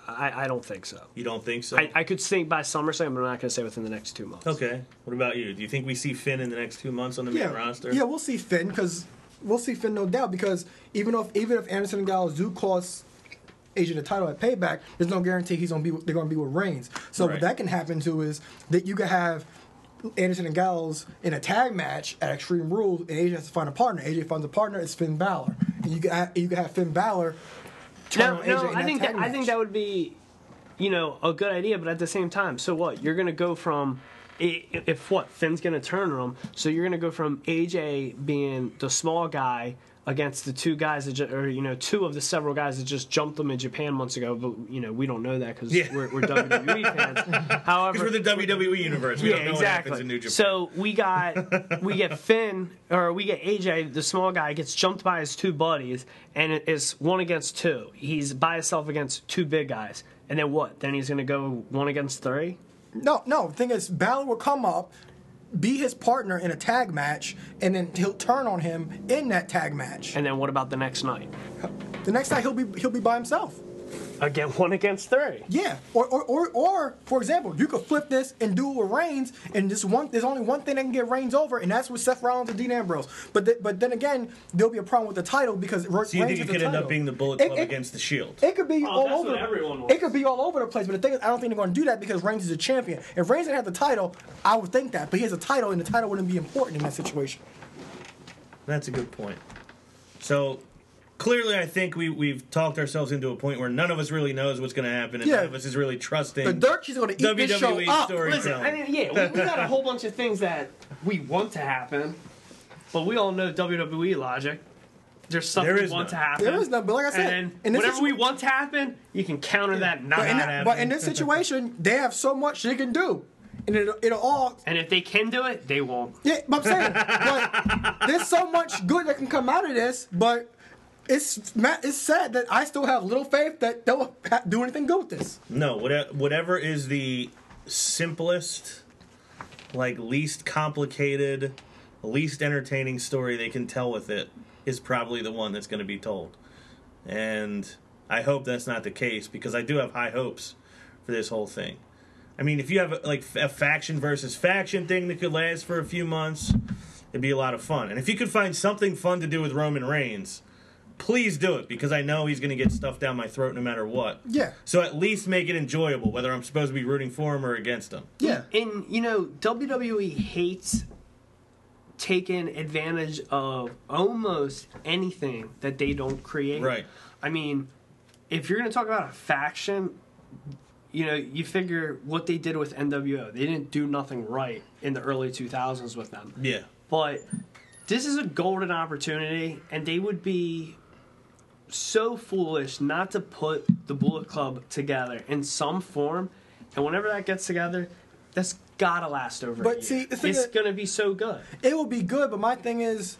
I, I don't think so. You don't think so? I, I could think by SummerSlam, but I'm not going to say within the next two months. okay. What about you? Do you think we see Finn in the next two months on the main roster? yeah, we'll see Finn because we'll see Finn no doubt because even if even if Anderson and Gallows do cost AJ the title at Payback, there's no guarantee he's gonna be they're gonna be with Reigns. So Right. what that can happen to is that you could have Anderson and Gallows in a tag match at Extreme Rules, and AJ has to find a partner. AJ finds a partner. It's Finn Balor, and you could have, you could have Finn Balor. No, no, I think that, I think that would be, you know, a good idea. But at the same time, so what? You're going to go from if what Finn's going to turn on him, so you're going to go from AJ being the small guy against the two guys that, ju- or you know, two of the several guys that just jumped them in Japan months ago. But you know, we don't know that because Yeah. we're, we're WWE fans. However, Because we're the WWE universe. We yeah, don't know exactly. what happens in New Japan. So we got we get Finn or we get AJ, the small guy, gets jumped by his two buddies, and it is one against two. He's by himself against two big guys, and then what? Then he's gonna go one against three. No, no. The thing is, Balor will come up, be his partner in a tag match, and then he'll turn on him in that tag match. And then what about the next night? The next night he'll be he'll be by himself. Again, one against three. Yeah, or or, or or for example, you could flip this and do it with Reigns, and just one. There's only one thing that can get Reigns over, and that's with Seth Rollins and Dean Ambrose. But th- but then again, there'll be a problem with the title because Re- So you Reigns think it is the could end up being the Bullet Club it- against the Shield? It could be oh, all over. everyone wants. It could be all over the place, but the thing is, I don't think they're going to do that because Reigns is a champion. If Reigns didn't have the title, I would think that, but he has a title, and the title wouldn't be important in that situation. That's a good point. So clearly, I think we we've talked ourselves into a point where none of us really knows what's going to happen, and Yeah. none of us is really trusting. The Dirt She's going to eat this show WWE up. storytelling. Listen, I mean, yeah, we, we got a whole bunch of things that we want to happen, but we all know WWE logic. There's something There we want none. to happen. There is none, but like I said, and in this whatever situ- we want to happen, you can counter that not But in, that, but in this situation, they have so much they can do, and it'll, it'll all And if they can do it, they won't. Yeah, but I'm saying, but there's so much good that can come out of this, but it's ma- it's sad that I still have little faith that they'll do anything good with this. No, whatever, whatever is the simplest, like least complicated, least entertaining story they can tell with it is probably the one that's going to be told. And I hope that's not the case because I do have high hopes for this whole thing. I mean, if you have like a faction versus faction thing that could last for a few months, it'd be a lot of fun. And if you could find something fun to do with Roman Reigns, please do it because I know he's going to get stuff down my throat no matter what. Yeah. So at least make it enjoyable, whether I'm supposed to be rooting for him or against him. Yeah, And you know, WWE hates taking advantage of almost anything that they don't create. Right. I mean, if you're going to talk about a faction, you know, you figure what they did with NWO. They didn't do nothing right in the early 2000s with them. Yeah. But this is a golden opportunity, and they would be so foolish not to put the Bullet Club together in some form. And whenever that gets together, that's gotta last over. But a year. see, the thing it's is- gonna be so good. it will be good, but my thing is,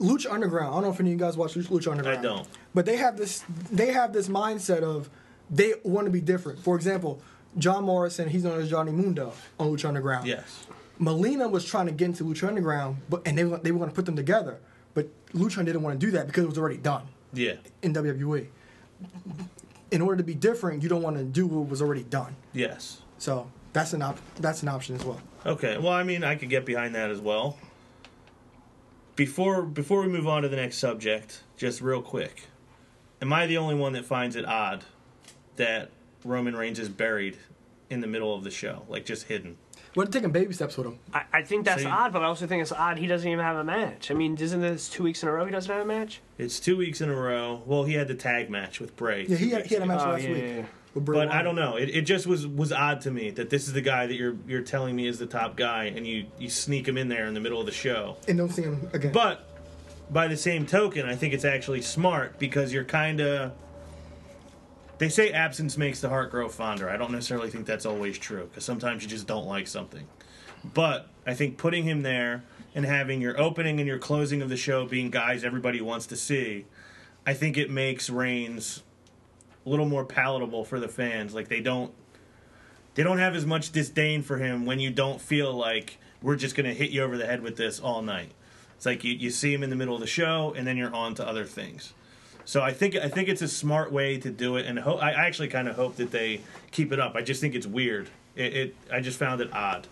Lucha Underground. I don't know if any of you guys watch Lucha Lucha Underground. I don't. But they have this they have this mindset of they want to be different. For example, John Morrison, he's known as Johnny Mundo on Lucha Underground. Yes. Melina was trying to get into Lucha Underground, but and they were- they were going to put them together, but Lucha didn't want to do that because it was already done Yeah. in WWE. In order to be different, you don't want to do what was already done. Yes. So that's an op- that's an option as well. Okay. Well, I mean, I could get behind that as well. Before before we move on to the next subject, just real quick, am I the only one that finds it odd that Roman Reigns is buried in the middle of the show, like just hidden? We're taking baby steps with him. I, I think that's So you- odd, but I also think it's odd he doesn't even have a match. I mean, isn't this two weeks in a row he doesn't have a match? It's two weeks in a row. Well, he had the tag match with Bray. Yeah, he had, he had a match. Oh, last yeah, week. yeah, yeah. with Bray But I don't know. It, it just was was odd to me that this is the guy that you're you're telling me is the top guy, and you you sneak him in there in the middle of the show. And don't see him again. But by the same token, I think it's actually smart because you're kind of. They say absence makes the heart grow fonder. I don't necessarily think that's always true because sometimes you just don't like something. But I think putting him there and having your opening and your closing of the show being guys everybody wants to see, I think it makes Reigns a little more palatable for the fans. Like they don't they don't have as much disdain for him when you don't feel like we're just to hit you over the head with this all night. It's like you, you see him in the middle of the show and then you're on to other things. So I think I think it's a smart way to do it, and ho- I actually kind of hope that they keep it up. I just think it's weird. It, it I just found it odd.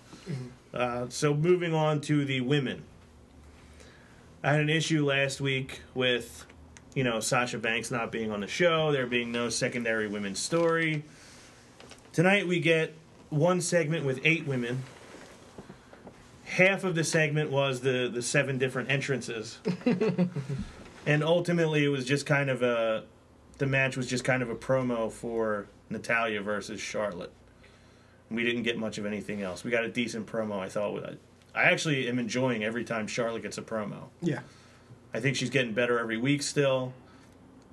Uh, so moving on to the women, I had an issue last week with you know Sasha Banks not being on the show. There being no secondary women's story. Tonight we get one segment with eight women. Half of the segment was the the seven different entrances and ultimately it was just kind of a the match was just kind of a promo for Natalya versus Charlotte. We didn't get much of anything else. We got a decent promo. I thought. I actually am enjoying every time Charlotte gets a promo. Yeah. I think she's getting better every week still.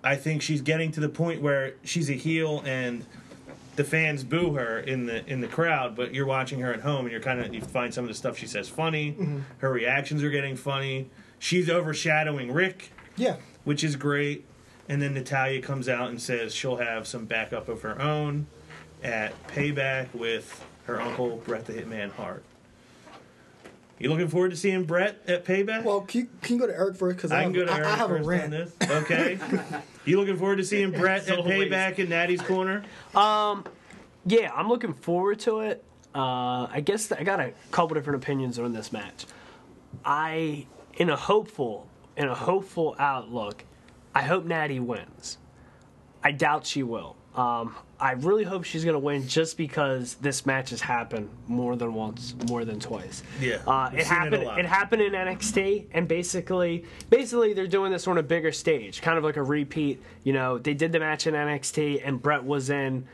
I think she's getting to the point where she's a heel and the fans boo her in the in the crowd, but you're watching her at home and you're kind of you find some of the stuff she says funny. Mm-hmm. Her reactions are getting funny. She's overshadowing Ric Yeah. which is great. And then Natalya comes out and says she'll have some backup of her own at Payback with her uncle Bret the Hitman Hart. You looking forward to seeing Bret at Payback? Well, can you, can you go to Eric first? Because I I, can go to I, Eric I have a first on rant. this. Okay. you looking forward to seeing Bret at always. Payback in Natty's Corner? Um, Yeah, I'm looking forward to it. Uh, I guess I got a couple different opinions on this match. I, in a hopeful, in a hopeful outlook, I hope Natty wins. I doubt she will. Um, I really hope she's going to win just because this match has happened more than once, more than twice. Yeah, uh, it seen it happened. It happened in NXT, and basically, basically they're doing this on a bigger stage, kind of like a repeat. You know, they did the match in NXT, and Bret was in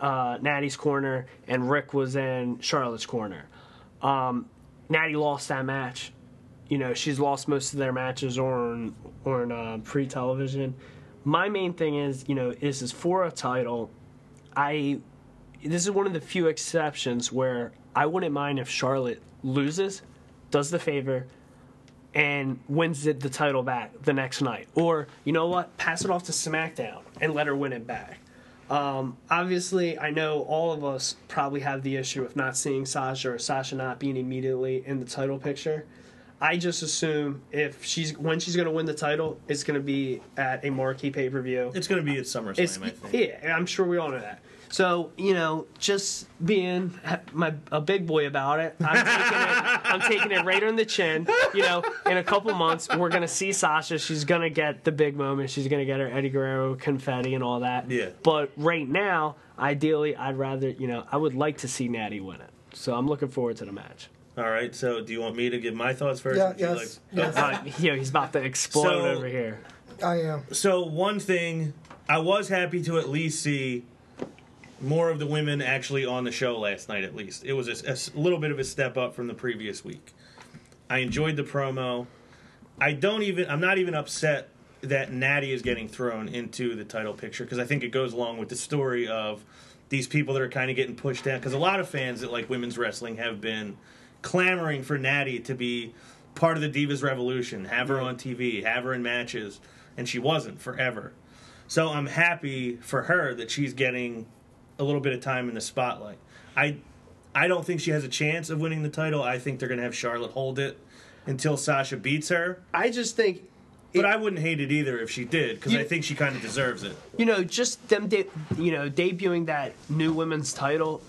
uh, Natty's corner, and Ric was in Charlotte's corner. Um, Natty lost that match. You know, she's lost most of their matches on on uh, pre-television. My main thing is, you know, this is for a title. I this is one of the few exceptions where I wouldn't mind if Charlotte loses, does the favor, and wins the, the title back the next night. Or, you know what, pass it off to SmackDown and let her win it back. Um, obviously, I know all of us probably have the issue of not seeing Sasha or Sasha not being immediately in the title picture. I just assume if she's when she's going to win the title, it's going to be at a marquee pay per view. It's going to be at SummerSlam, It's, I think. yeah, I'm sure we all know that. So you know, just being my a big boy about it, I'm taking it. I'm taking it right on the chin. You know, in a couple months, we're gonna see Sasha. She's gonna get the big moment. She's gonna get her Eddie Guerrero confetti and all that. Yeah. But right now, ideally, I'd rather you know, I would like to see Natty win it. So I'm looking forward to the match. All right. So, do you want me to give my thoughts first? Yeah, yes, like- yes. Uh, you know, he's about to explode So- over here. I am. So one thing, I was happy to at least see more of the women actually on the show last night. At least it was a little bit of a step up from the previous week. I enjoyed the promo. I don't even. I'm not even upset that Natty is getting thrown into the title picture because I think it goes along with the story of these people that are kind of getting pushed down. Because a lot of fans that like women's wrestling have been clamoring for Natty to be part of the Divas Revolution, have her on TV, have her in matches, and she wasn't forever. So I'm happy for her that she's getting a little bit of time in the spotlight. I I don't think she has a chance of winning the title. I think they're going to have Charlotte hold it until Sasha beats her. I just think But I wouldn't hate it either if she did because I think she kind of deserves it. you know, just them, de- you know, debuting that new women's title.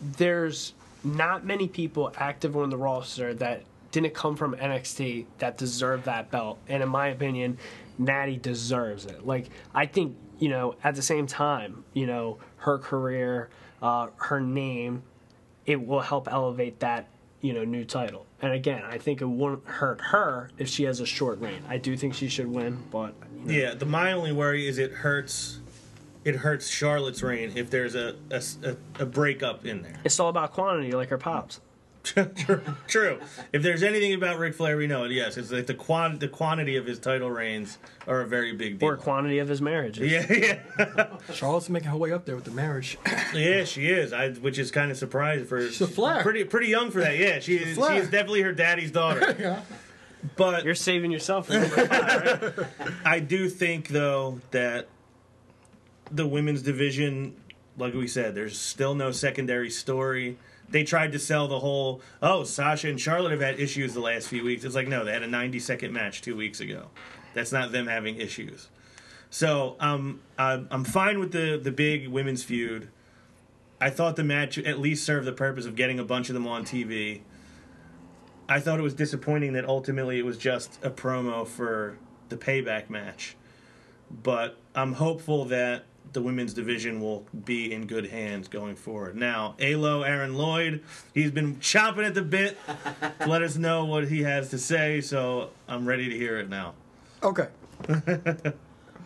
There's not many people active on the roster that didn't come from NXT that deserve that belt, and in my opinion, Natty deserves it. Like I think, you know, at the same time, you know, her career, uh, her name, it will help elevate that you know new title. And again, I think it won't hurt her if she has a short reign. I do think she should win, but you know, Yeah, the my only worry is it hurts. It hurts Charlotte's reign if there's a a, a, a breakup in there. it's all about quantity, like her pops. True. True. If there's anything about Ric Flair, we know it. Yes, it's like the quan- the quantity of his title reigns are a very big deal. or quantity of his marriages. yeah, yeah, Charlotte's making her way up there with the marriage. yeah. She is. I, which is kind of surprised for. She's a Flair. Pretty, pretty young for that. Yeah, she is. She is definitely her daddy's daughter. yeah. But You're saving yourself for number five, right? I do think though that the women's division, like we said, there's still no secondary story. They tried to sell the whole, oh, Sasha and Charlotte have had issues the last few weeks. It's like, no, they had a 90 second match two weeks ago. That's not them having issues. So um, I'm fine with the, the big women's feud. I thought the match at least served the purpose of getting a bunch of them on TV. I thought it was disappointing that ultimately it was just a promo for the payback match. But I'm hopeful that the women's division will be in good hands going forward. Now, Alo Aaron Lloyd, he's been chomping at the bit to let us know what he has to say, so I'm ready to hear it now. Okay.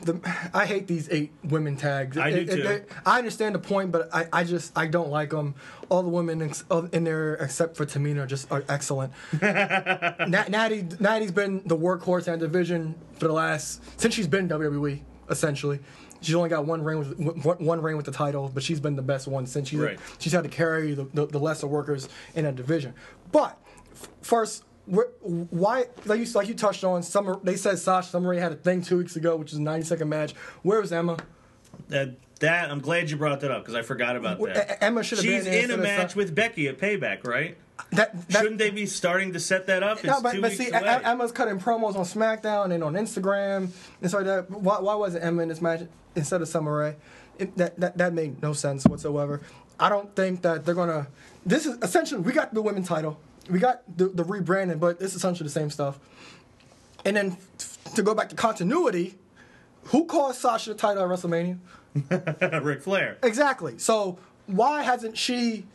the, I hate these eight women tags. I do It- it- too. they- I understand the point, but I, I just I don't like them. All the women ex- in there except for Tamina are just are excellent. Nat, Natty Natty's been the workhorse in that division for the last since she's been WWE essentially. She's only got one reign with one, reign with the title, but she's been the best one since she's Right. she's had to carry the, the, the lesser workers in a division. But f- first, wh- why like you like you touched on summer? They said Sasha Summer had a thing two weeks ago, which is a ninety second match. Where was Emma? That, that I'm glad you brought that up because I forgot about that. Emma should have been in a match with Becky at Payback, right? That, that, Shouldn't they be starting to set that up? It's No, but, but see, away. Emma's cutting promos on SmackDown and on Instagram and so that. Why, why wasn't Emma in this match instead of Summer Rae? It, that, that that made no sense whatsoever. I don't think that they're gonna. This is essentially we got the women's title, we got the, the rebranding, but it's essentially the same stuff. And then to go back to continuity, who caused Sasha the title at WrestleMania? Ric Flair. Exactly. So why hasn't she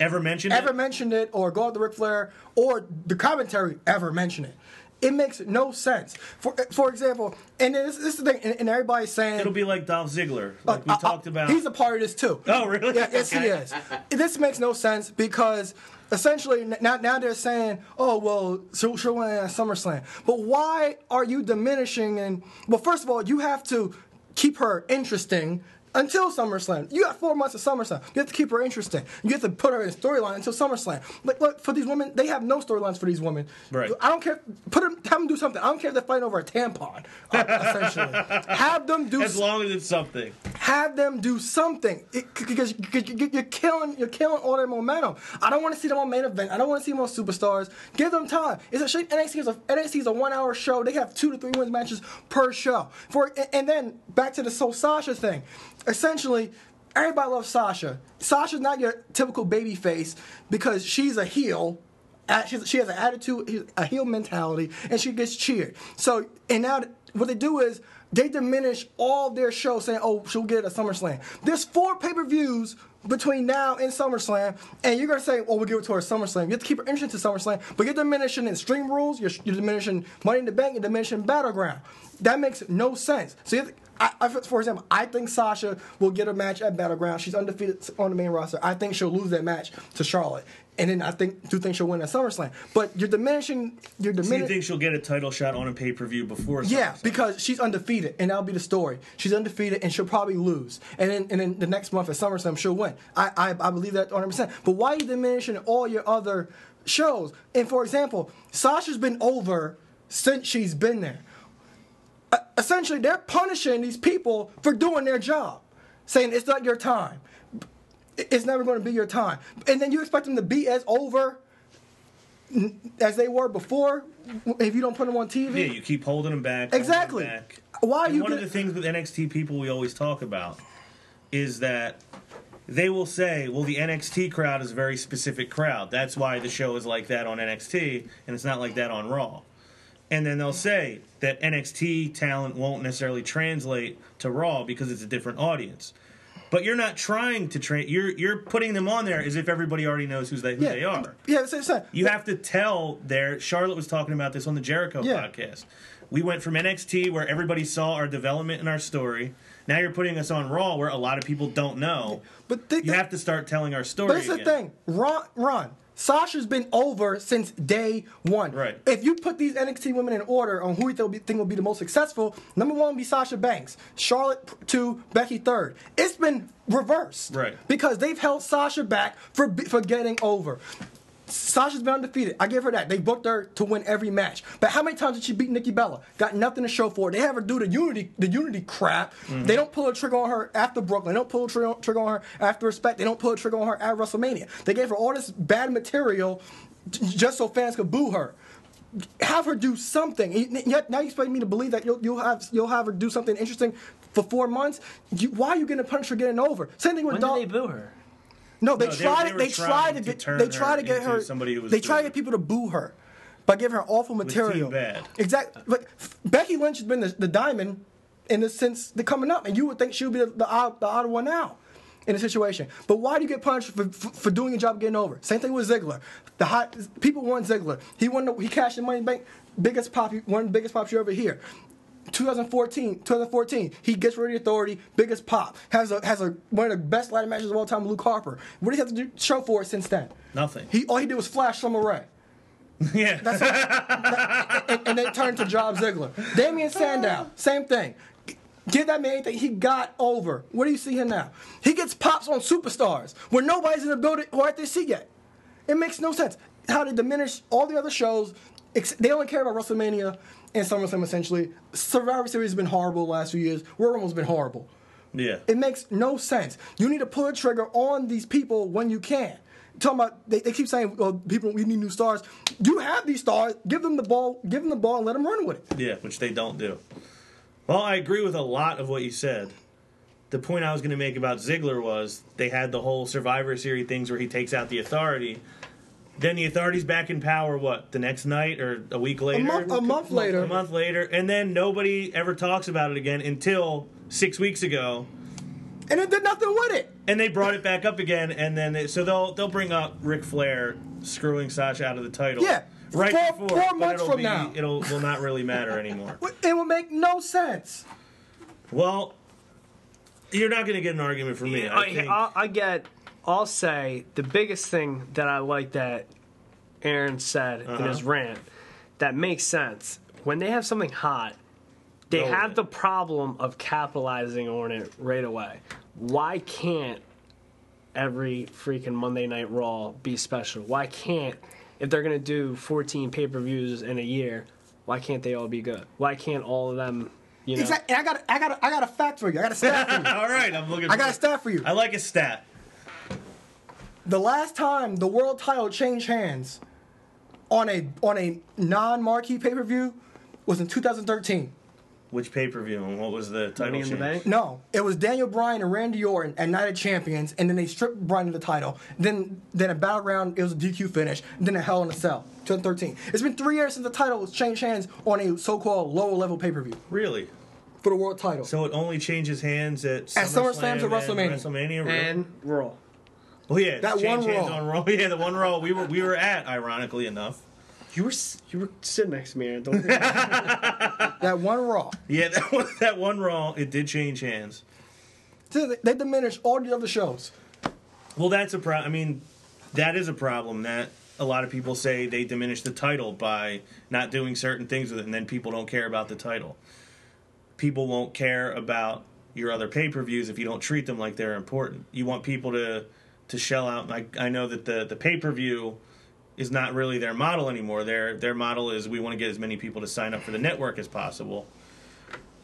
Ever mentioned it? ever it? mentioned it or go up to Ric Flair or the commentary ever mention it. It makes no sense. For for example, and this, this is the thing, and, and everybody's saying It'll be like Dolph Ziggler, like we uh, uh, talked about. He's a part of this too. Oh, really? Yeah, yes, he is. This makes no sense because essentially now now they're saying, oh well, she'll, she'll win at SummerSlam. But why are you diminishing? And well, first of all, you have to keep her interesting. Until SummerSlam, you got four months of SummerSlam. You have to keep her interesting. You have to put her in storyline until SummerSlam. Like, look for these women, they have no storylines for these women. Right. I don't care. Put them, have them do something. I don't care if they're fighting over a tampon. uh, essentially, have them do as long as it's something. have them do something It- because because you- you're killing you're killing all their momentum. I don't want to see them on main event. I don't want to see them on superstars. Give them time. It's a shame NXT is a NXT is a one hour show. They have two to three women's matches per show. For and- then back to the so Sasha thing. Essentially. Everybody loves Sasha. Sasha's not your typical baby face because she's a heel she has an attitude, a heel mentality, and she gets cheered. So, and now what they do is they diminish all their shows, saying, "Oh, she'll get a SummerSlam." There's four pay-per-views between now and SummerSlam, and you're gonna say, "Oh, we'll give it to her SummerSlam." You have to keep her interested to SummerSlam, but you're diminishing Extreme Rules, you're, you're diminishing Money in the Bank, you're diminishing Battleground. That makes no sense. So, you have to, I, I, for example, I think Sasha will get a match at Battleground. She's undefeated on the main roster. I think she'll lose that match to Charlotte. And then I think do think she'll win at SummerSlam. But you're diminishing you're diminishing. Do you think she'll get a title shot on a pay per view before? yeah, SummerSlam? because she's undefeated, and that'll be the story. She's undefeated, and she'll probably lose. And then, and then the next month at SummerSlam, she'll win. I, I, I believe that 100. percent But why are you diminishing all your other shows? And for example, Sasha's been over since she's been there. Essentially, they're punishing these people for doing their job, saying it's not your time. It's never going to be your time. And then you expect them to be as over as they were before if you don't put them on TV. Yeah, you keep holding them back. holding them Exactly. back. Why And you one of the things with NXT people we always talk about is that they will say, "Well, the NXT crowd is a very specific crowd. That's why the show is like that on NXT, and it's not like that on Raw." And then they'll say that NXT talent won't necessarily translate to Raw because it's a different audience. But you're not trying to train. You're you're putting them on there as if everybody already knows who's they, who yeah, they are. Yeah, it's, it's, You have to tell their. Charlotte was talking about this on the Jericho Yeah. podcast. We went from NXT where everybody saw our development and our story. Now you're putting us on Raw where a lot of people don't know. But the- you have to start telling our story. But it's the thing, Ron, Ron, Sasha's been over since day one. Right. If you put these NXT women in order on who you think will be, think will be the most successful, number one will be Sasha Banks, Charlotte two, Becky third. It's been reversed. Right. Because they've held Sasha back for for getting over. Sasha's been undefeated. I give her that. They booked her to win every match. But how many times did she beat Nikki Bella? Got nothing to show for it. They have her do the unity, the unity crap. Mm-hmm. They don't pull a trigger on her after Brooklyn. They don't pull a trigger, trigger on her after Respect. They don't pull a trigger on her at WrestleMania. They gave her all this bad material just so fans could boo her. Have her do something. Yet now you expect me to believe that you'll, you'll have you'll have her do something interesting for four months. You, why are you getting punished for getting over? Same thing with When Dol- did they boo her? No, they No, tried. they They, they tried to get. They tried to get her. somebody who was they tried to get people to boo her by giving her awful material. Exactly. Like Becky Lynch has been the, the diamond in this since the coming up, and you would think she would be the, the, odd, the odd one now in the situation. But why do you get punished for, for, for doing your job getting over? Same thing with Ziggler. The hot people want Ziggler. He won. The, he cashed in Money Bank. Biggest pop. One of the biggest pops you ever hear. 2014, 2014, he gets rid of the authority, biggest pop, has a has a one of the best ladder matches of all time with Luke Harper. What do you have to do show for it since then? Nothing. He all he did was flash Summer Rae, yeah. that's and, and then turned to Job Ziggler. Damien Sandow, same thing. Give that man anything. He got over. What do you see him now? He gets pops on superstars where nobody's in the building or at their seat yet. It makes no sense. How they diminish all the other shows. They only care about WrestleMania and SummerSlam essentially. Survivor Series has been horrible the last few years. Royal Rumble's been horrible. yeah. It makes no sense. You need to pull a trigger on these people when you can. Talking about, they, they keep saying, "Well, people, we need new stars." You have these stars. Give them the ball. Give them the ball and let them run with it. Yeah, which they don't do. Well, I agree with a lot of what you said. The point I was going to make about Ziggler was they had the whole Survivor Series things where he takes out the authority. Then the authorities back in power, what, the next night or a week later? A, month- a month later. A month later. And then nobody ever talks about it again until six weeks ago. And it did nothing with it. And they brought it back up again, and then they, so they'll they'll bring up Ric Flair screwing Sasha out of the title. Yeah, right four- before. four but months it'll from be, now. it'll will not really matter anymore. It will make no sense. Well, you're not going to get an argument from me. I, I, think. I, I get. I'll say the biggest thing that I like that Aaron said in his Uh-huh. rant that makes sense when they have something hot. They Go have it. the problem of capitalizing on it right away. Why can't every freaking Monday Night Raw be special? Why can't if they're gonna do 14 pay per views in a year? Why can't they all be good? Why can't all of them? You know, Exactly. And I got, I got, I got a fact for you. I got a stat for you. All right, I'm looking. I got a stat for you. I like a stat. The last time the world title changed hands on a on a non marquee pay per view was in 2013. Which pay per view and what was the title Money in the change? Bank. No, it was Daniel Bryan and Randy Orton at Night of Champions, and then they stripped Bryan of the title. Then, then a battleground, it was a DQ finish. Then a Hell in a Cell, 2013. It's been three years since the title was changed hands on a so-called lower level pay per view Really? for the world title. So it only changes hands at At SummerSlam to and WrestleMania. WrestleMania. really? and Raw. Well, yeah, that that one one hands Raw. on Raw. Yeah, the one Raw we were we were at, ironically enough. You were you were sitting next to me, Aaron. Don't that one Raw. Yeah, that one, that one Raw it did change hands. So they- They diminished all the other shows. Well, that's a problem. I mean, that is a problem that a lot of people say they diminish the title by not doing certain things with it, and then people don't care about the title. People won't care about your other pay per views if you don't treat them like they're important. You want people to to shell out. I, I know that the the pay per view is not really their model anymore. Their their model is we want to get as many people to sign up for the network as possible.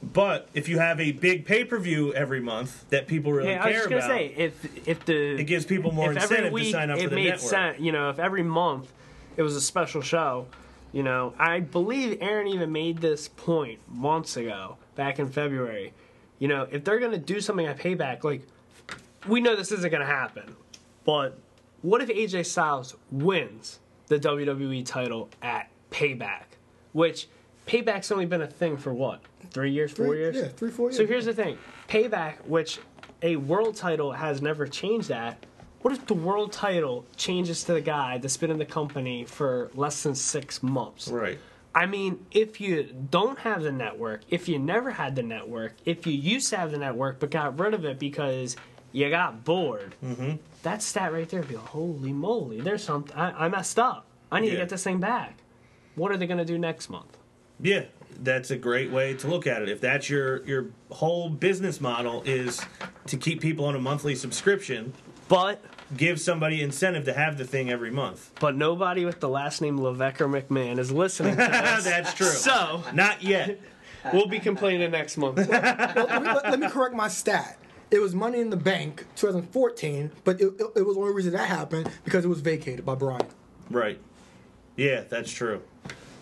But if you have a big pay per view every month that people really Yeah, I was care about, say if if the it gives people more incentive week to sign up it for the made network. sense, you know, if every month it was a special show, you know, I believe Aaron even made this point months ago, back in February. You know, if they're gonna do something at Payback, like we know this isn't gonna happen, but what if AJ Styles wins the WWE title at Payback, which Payback's only been a thing for what three years, four Three- years? yeah, three, four years. So here's the thing: Payback, which a world title has never changed that. What if the world title changes to the guy that's been in the company for less than six months? Right. I mean, if you don't have the network, if you never had the network, if you used to have the network but got rid of it because you got bored, mm-hmm. that stat right there would be holy moly, there's something. I, I messed up. I need to get this thing back. What are they going to do next month? Yeah, that's a great way to look at it. If that's your your whole business model is to keep people on a monthly subscription, But give somebody incentive to have the thing every month. but nobody with the last name Levesque or McMahon is listening to this. That's true. So Not yet. we'll be complaining next month. Well, let, me, let, let me correct my stat. It was Money in the Bank 2014, but it, it, it was the only reason that happened because it was vacated by Bryan. Right. Yeah, that's true.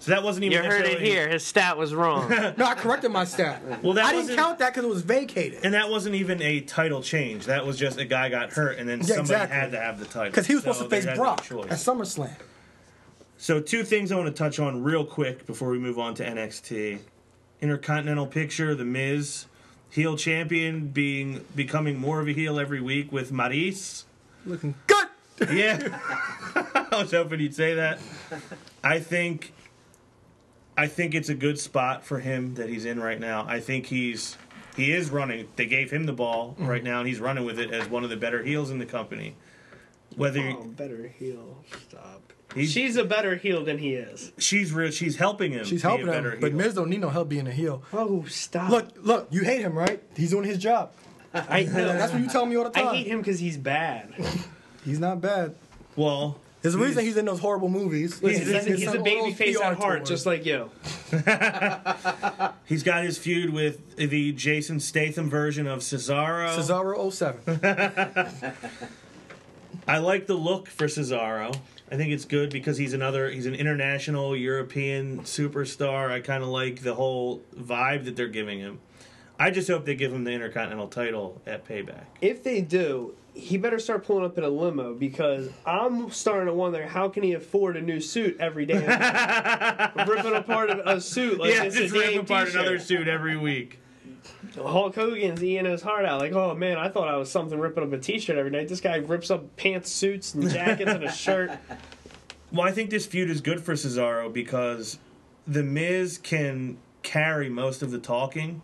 So that wasn't even. You heard it here. His stat was wrong. No, I corrected my stat. Well, that I didn't count that because it was vacated. And that wasn't even a title change. That was just a guy got hurt, and then Yeah, somebody exactly. had to have the title Because he was So supposed to face had no Brock choice. at SummerSlam. So two things I want to touch on real quick before we move on to NXT. Intercontinental picture, The Miz, heel champion, being becoming more of a heel every week with Maryse. Looking good. Yeah, I was hoping you'd say that. I think, I think it's a good spot for him that he's in right now. I think he's he is running. They gave him the ball mm-hmm. right now, and he's running with it as one of the better heels in the company. Whether Oh, better heel. Stop. He's- She's a better heel than he is. she's real, she's helping him. She's be a helping better him, but heel. Miz don't need no help being a heel. Oh, stop. Look, look, you hate him, right? He's doing his job. I know. That's what you tell me all the time. I hate him because he's bad. He's not bad. Well, There's a reason he's in those horrible movies. Listen, he's, He's he's on a baby those face PR at heart, tours. just like you. he's got his feud with the Jason Statham version of Cesaro. Cesaro 07. I like the look for Cesaro. I think it's good because he's another he's an international European superstar. I kind of like the whole vibe that they're giving him. I just hope they give him the Intercontinental title at Payback. If they do, he better start pulling up in a limo because I'm starting to wonder how can he afford a new suit every day? ripping apart a, a suit like yeah, just a rip apart t-shirt. another suit every week. Hulk Hogan's eating his heart out. Like, oh man, I thought I was something ripping up a t-shirt every night. This guy rips up pants, suits, and jackets and a shirt. Well, I think this feud is good for Cesaro because the Miz can carry most of the talking,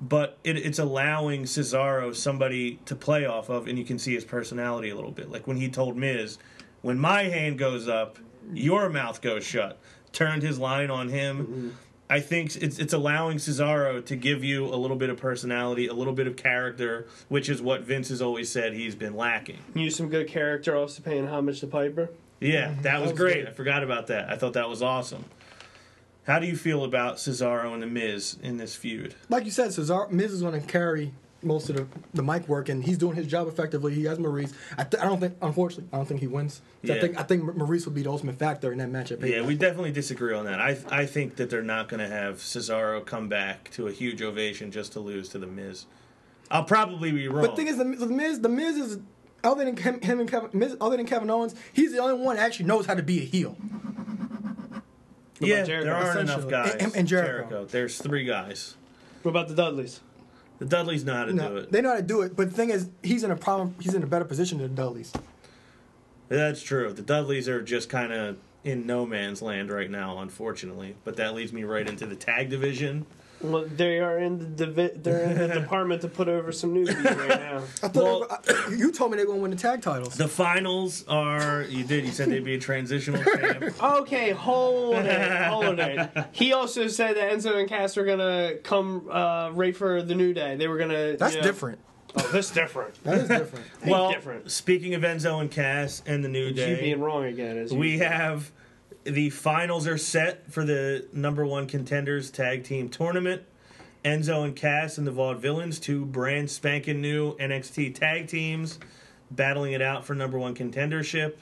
but it, it's allowing Cesaro somebody to play off of, and you can see his personality a little bit. Like when he told Miz, "When my hand goes up, your mouth goes shut." Turned his line on him. Mm-hmm. I think it's it's allowing Cesaro to give you a little bit of personality, a little bit of character, which is what Vince has always said he's been lacking. Use some good character, also paying homage to Piper. Yeah, mm-hmm. that was was great. good. I forgot about that. I thought that was awesome. How do you feel about Cesaro and The Miz in this feud? like you said, Cesaro, Miz is going to carry most of the, the mic work, and he's doing his job effectively. He has Maryse. I, th- I don't think, unfortunately, I don't think he wins. Yeah. I think I think Maryse will be the ultimate factor in that matchup. Yeah, we definitely disagree on that. I I think that they're not going to have Cesaro come back to a huge ovation just to lose to The Miz. I'll probably be wrong. But the thing is, the, the Miz, the Miz is other than him, him and Kevin, Miz, other than Kevin Owens, he's the only one that actually knows how to be a heel. What yeah, about Jericho? there aren't enough guys. And- and- and Jericho. There's three guys. What about the Dudleys? The Dudleys know how to do it. they know how to do it, but the thing is, he's in a problem. He's in a better position than the Dudleys. That's true. The Dudleys are just kind of in no man's land right now, unfortunately. But that leads me right into the tag division. Well, they are in the divi- they're in the department to put over some newbies right now. I thought Well- I- you told me they were going to win the tag titles. The finals are you did you said they'd be a transitional champ. Okay, hold it, hold it. He also said that Enzo and Cass are gonna come uh, right for the New Day. They were gonna. That's you know- different. Oh, this different. That is different. Well, different. speaking of Enzo and Cass and the New You Day, being wrong again. As we usual. have the finals are set for the number one contenders tag team tournament. Enzo and Cass and the Vaudevillains, two brand spanking new NXT tag teams, battling it out for number one contendership.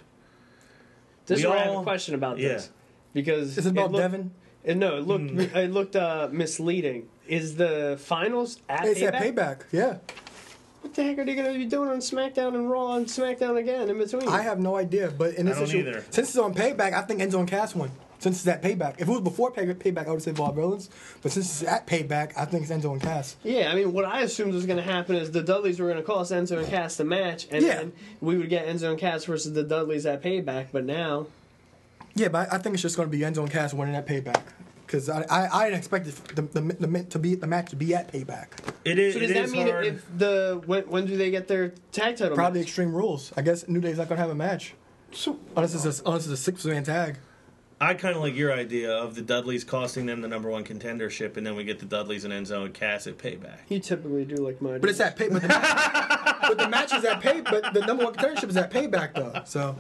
This we is where I have a question about yeah. this because Is it about looked- Devin? uh, No, it looked Hmm. it looked uh, misleading. Is the finals at It's payback? at payback. Yeah, What the heck are they going to be doing on SmackDown and Raw and SmackDown again in between? I have no idea. But in this I don't issue, either. since it's on payback, I think Enzo and Cass won. Since it's at payback. If it was before pay- payback, I would say Vaudevillains. But since it's at payback, I think it's Enzo and Cass. Yeah, I mean, what I assumed was going to happen is the Dudleys were going to cost Enzo and Cass the match, and Yeah. then we would get Enzo and Cass versus the Dudleys at Payback. But now, Yeah, but I, I think it's just going to be Enzo and Cass winning at payback. Because I, I, I didn't expect the, the, the, the, to be, the match to be at payback. It is. so does it that is mean hard. if the when, when do they get their tag title? Probably match? Extreme Rules. I guess New Day's not going to have a match. Unless it's a, unless it's a six man tag. I kind of like your idea of the Dudleys costing them the number one contendership, and then we get the Dudleys and Enzo and Cass at payback. You typically do like my. But it's at pay. But the, match, but the match is at pay. But the number one contendership is at payback though. So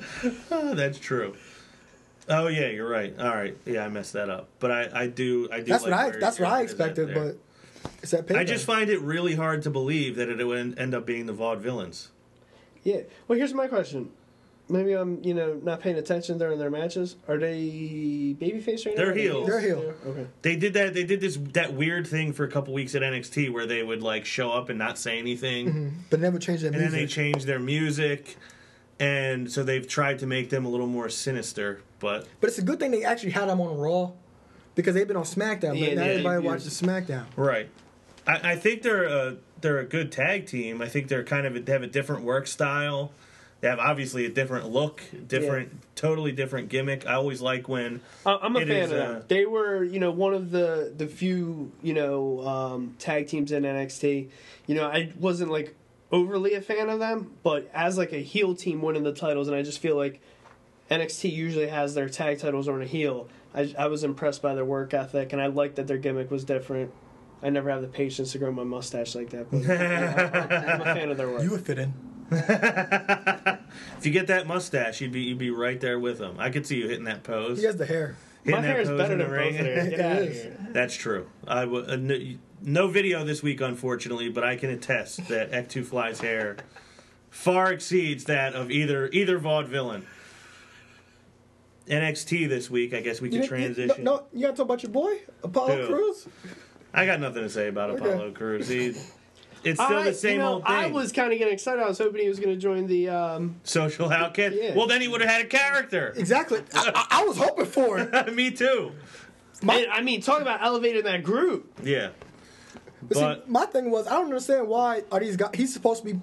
Oh, that's true. Oh yeah, you're right. All right, yeah, I messed that up. But I, I do, I do. that's like what I where that's what I head is at expected. But it's at payback. I just find it really hard to believe that it would end up being the vaudevillains. Yeah. Well, here's my question. Maybe I'm, you know, not paying attention during their matches. Are they babyface right now? They're Are they heels. They're heel. Okay. They did that. They did this that weird thing for a couple weeks at NXT where they would like show up and not say anything, mm-hmm. but never change their and then music. they changed their music, and so they've tried to make them a little more sinister. But But it's a good thing they actually had them on Raw because they've been on SmackDown. Yeah, but now they everybody debuted. watches SmackDown. right, I, I think they're a they're a good tag team. I think they're kind of they have a different work style. They have obviously a different look, different, totally different gimmick. I always like when I- I'm a It fan is, of them. uh, They were, you know, one of the the few, you know, um, tag teams in NXT. You know, I wasn't like overly a fan of them, but as like a heel team winning the titles, and I just feel like NXT usually has their tag titles on a heel. I, I was impressed by their work ethic, and I liked that their gimmick was different. I never have the patience to grow my mustache like that, but I'm a fan of their work. You would fit in. if you get that mustache, you'd be you'd be right there with them. I could see you hitting that pose. He has the hair. hitting my hair is better than the both of theirs. Get It out of is. here. That's true. I w- uh, no, video this week, unfortunately, but I can attest that Ek2 Fly's hair far exceeds that of either either vaudevillain. NXT this week, I guess we you- transition. no, no, you gotta talk about your boy Apollo? Crews. I got nothing to say about Okay. Apollo Crews. He, it's still I- the same you know, old thing. I was kind of getting excited. I was hoping he was going to join the. Um, social outcast. Yeah. Well, then he would have had a character. Exactly. I, I, was hoping for it. Me too. Man, I mean, talk about elevating that group. Yeah. But, But- see, my thing was, I don't understand why are these guys? He's supposed to be.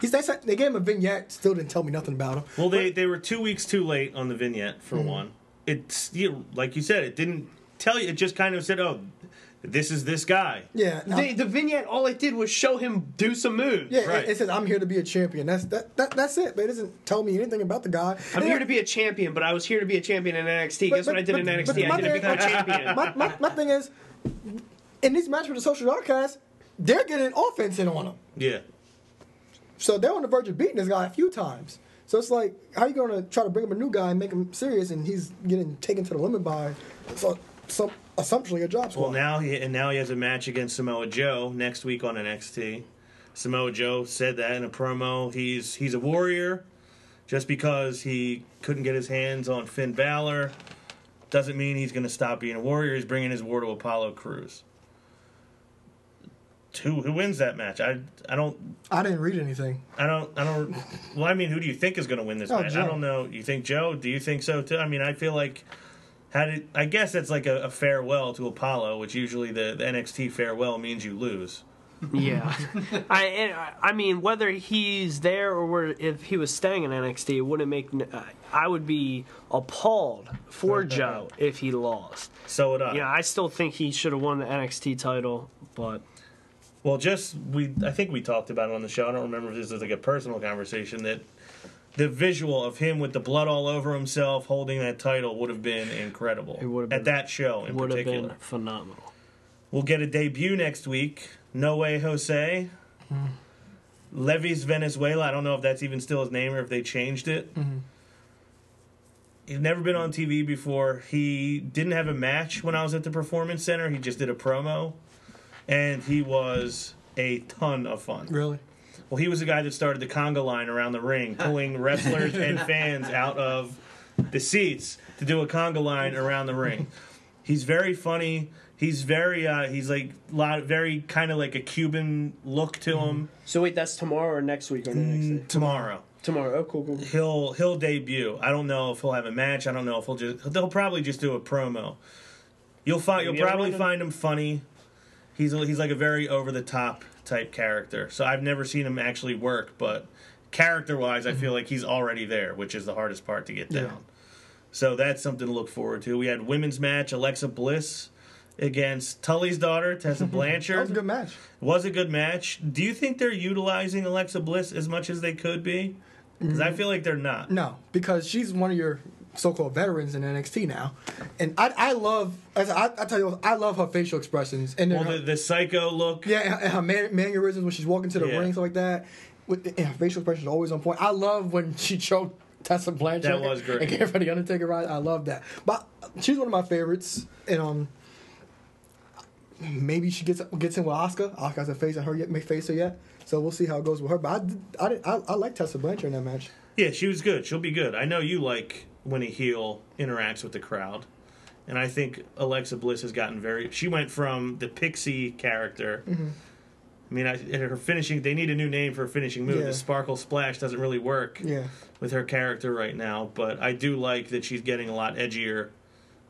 He's they, said, they gave him a vignette. Still didn't tell me nothing about him. Well, they, they were two weeks too late on the vignette for Hmm. one. It's you like you said, it didn't tell you. It just kind of said, "Oh, this is this guy." Yeah. The, the vignette, all it did was show him do some moves. yeah. right. It, it says I'm here to be a champion. That's that, that that's it. But it doesn't tell me anything about the guy. I'm And here I- to be a champion, but I was here to be a champion in NXT. But- Guess what I did in NXT? but I didn't become a champion. My, my, my thing is, in these matches with the social outcasts, they're getting offense in on them. Yeah. So they're on the verge of beating this guy a few times. So it's like, how you going to try to bring him a new guy and make him serious, and he's getting taken to the limit by so, some assumptionally a job squad. Well, now he and now he has a match against Samoa Joe next week on NXT. Samoa Joe said that in a promo. He's he's a warrior. Just because he couldn't get his hands on Finn Balor doesn't mean he's going to stop being a warrior. He's bringing his war to Apollo Crews. Who who wins that match? I I don't I didn't read anything. I don't I don't. Well, I mean, who do you think is going to win this Oh, match? Joe. I don't know. You think Joe? Do you think so too? I mean, I feel like had it. I guess that's like a, a farewell to Apollo, which usually the, the NXT farewell means you lose. Yeah, I I- I mean whether he's there or where, if he was staying in NXT, it wouldn't make. uh, I would be appalled for Joe if he lost. So would I. Yeah, I still think he should have won the NXT title, but Well, just we I think we talked about it on the show. I don't remember if this was like a personal conversation that the visual of him with the blood all over himself holding that title would have been incredible. It would have been, at that show in would have particular. been phenomenal. We'll get a debut next week. No way, Jose. Mm-hmm. Levis Valenzuela. I don't know if that's even still his name or if they changed it. Mm-hmm. He's never been on TV before. He didn't have a match when I was at the Performance Center. He just did a promo, and he was a ton of fun. Really? Well, he was the guy that started the conga line around the ring, pulling wrestlers and fans out of the seats to do a conga line around the ring. He's very funny. He's very uh, he's like lot very kind of like a Cuban look to him. So wait, that's tomorrow or next week on NXT? Tomorrow Tomorrow. Oh, cool, cool. he'll he'll debut. I don't know if he'll have a match. I don't know if he'll just they'll probably just do a promo. You'll find Maybe you'll I'll probably find him funny. He's a- he's like a very over the top type character. So I've never seen him actually work, but character wise, I feel mm-hmm. like he's already there, which is the hardest part to get down. Yeah. So that's something to look forward to. We had women's match Alexa Bliss against Tully's daughter Tessa Blanchard. That was a good match. Was a good match. Do you think they're utilizing Alexa Bliss as much as they could be? Because I mm-hmm. feel like they're not. No, because she's one of your so-called veterans in NXT now, and I, I love. As I, I tell you, I love her facial expressions and Well, her, the, the psycho look. yeah, and her man, mannerisms when she's walking to the Yeah. ring, stuff like that. with her facial expressions always on point. I love when she choked Tessa Blanchard. That was great. And gave her the Undertaker ride. I love that. But she's one of my favorites, and um, maybe she gets gets in with Asuka. Asuka hasn't faced her yet, may face her yet. So we'll see how it goes with her. But I, I, I, I like Tessa Blanchard in that match. Yeah, she was good. She'll be good. I know you like when a heel interacts with the crowd. And I think Alexa Bliss has gotten very. She went from the pixie character. Mm-hmm. I mean, I, her finishing. They need a new name for a finishing move. Yeah. The Sparkle Splash doesn't really work Yeah. with her character right now. But I do like that she's getting a lot edgier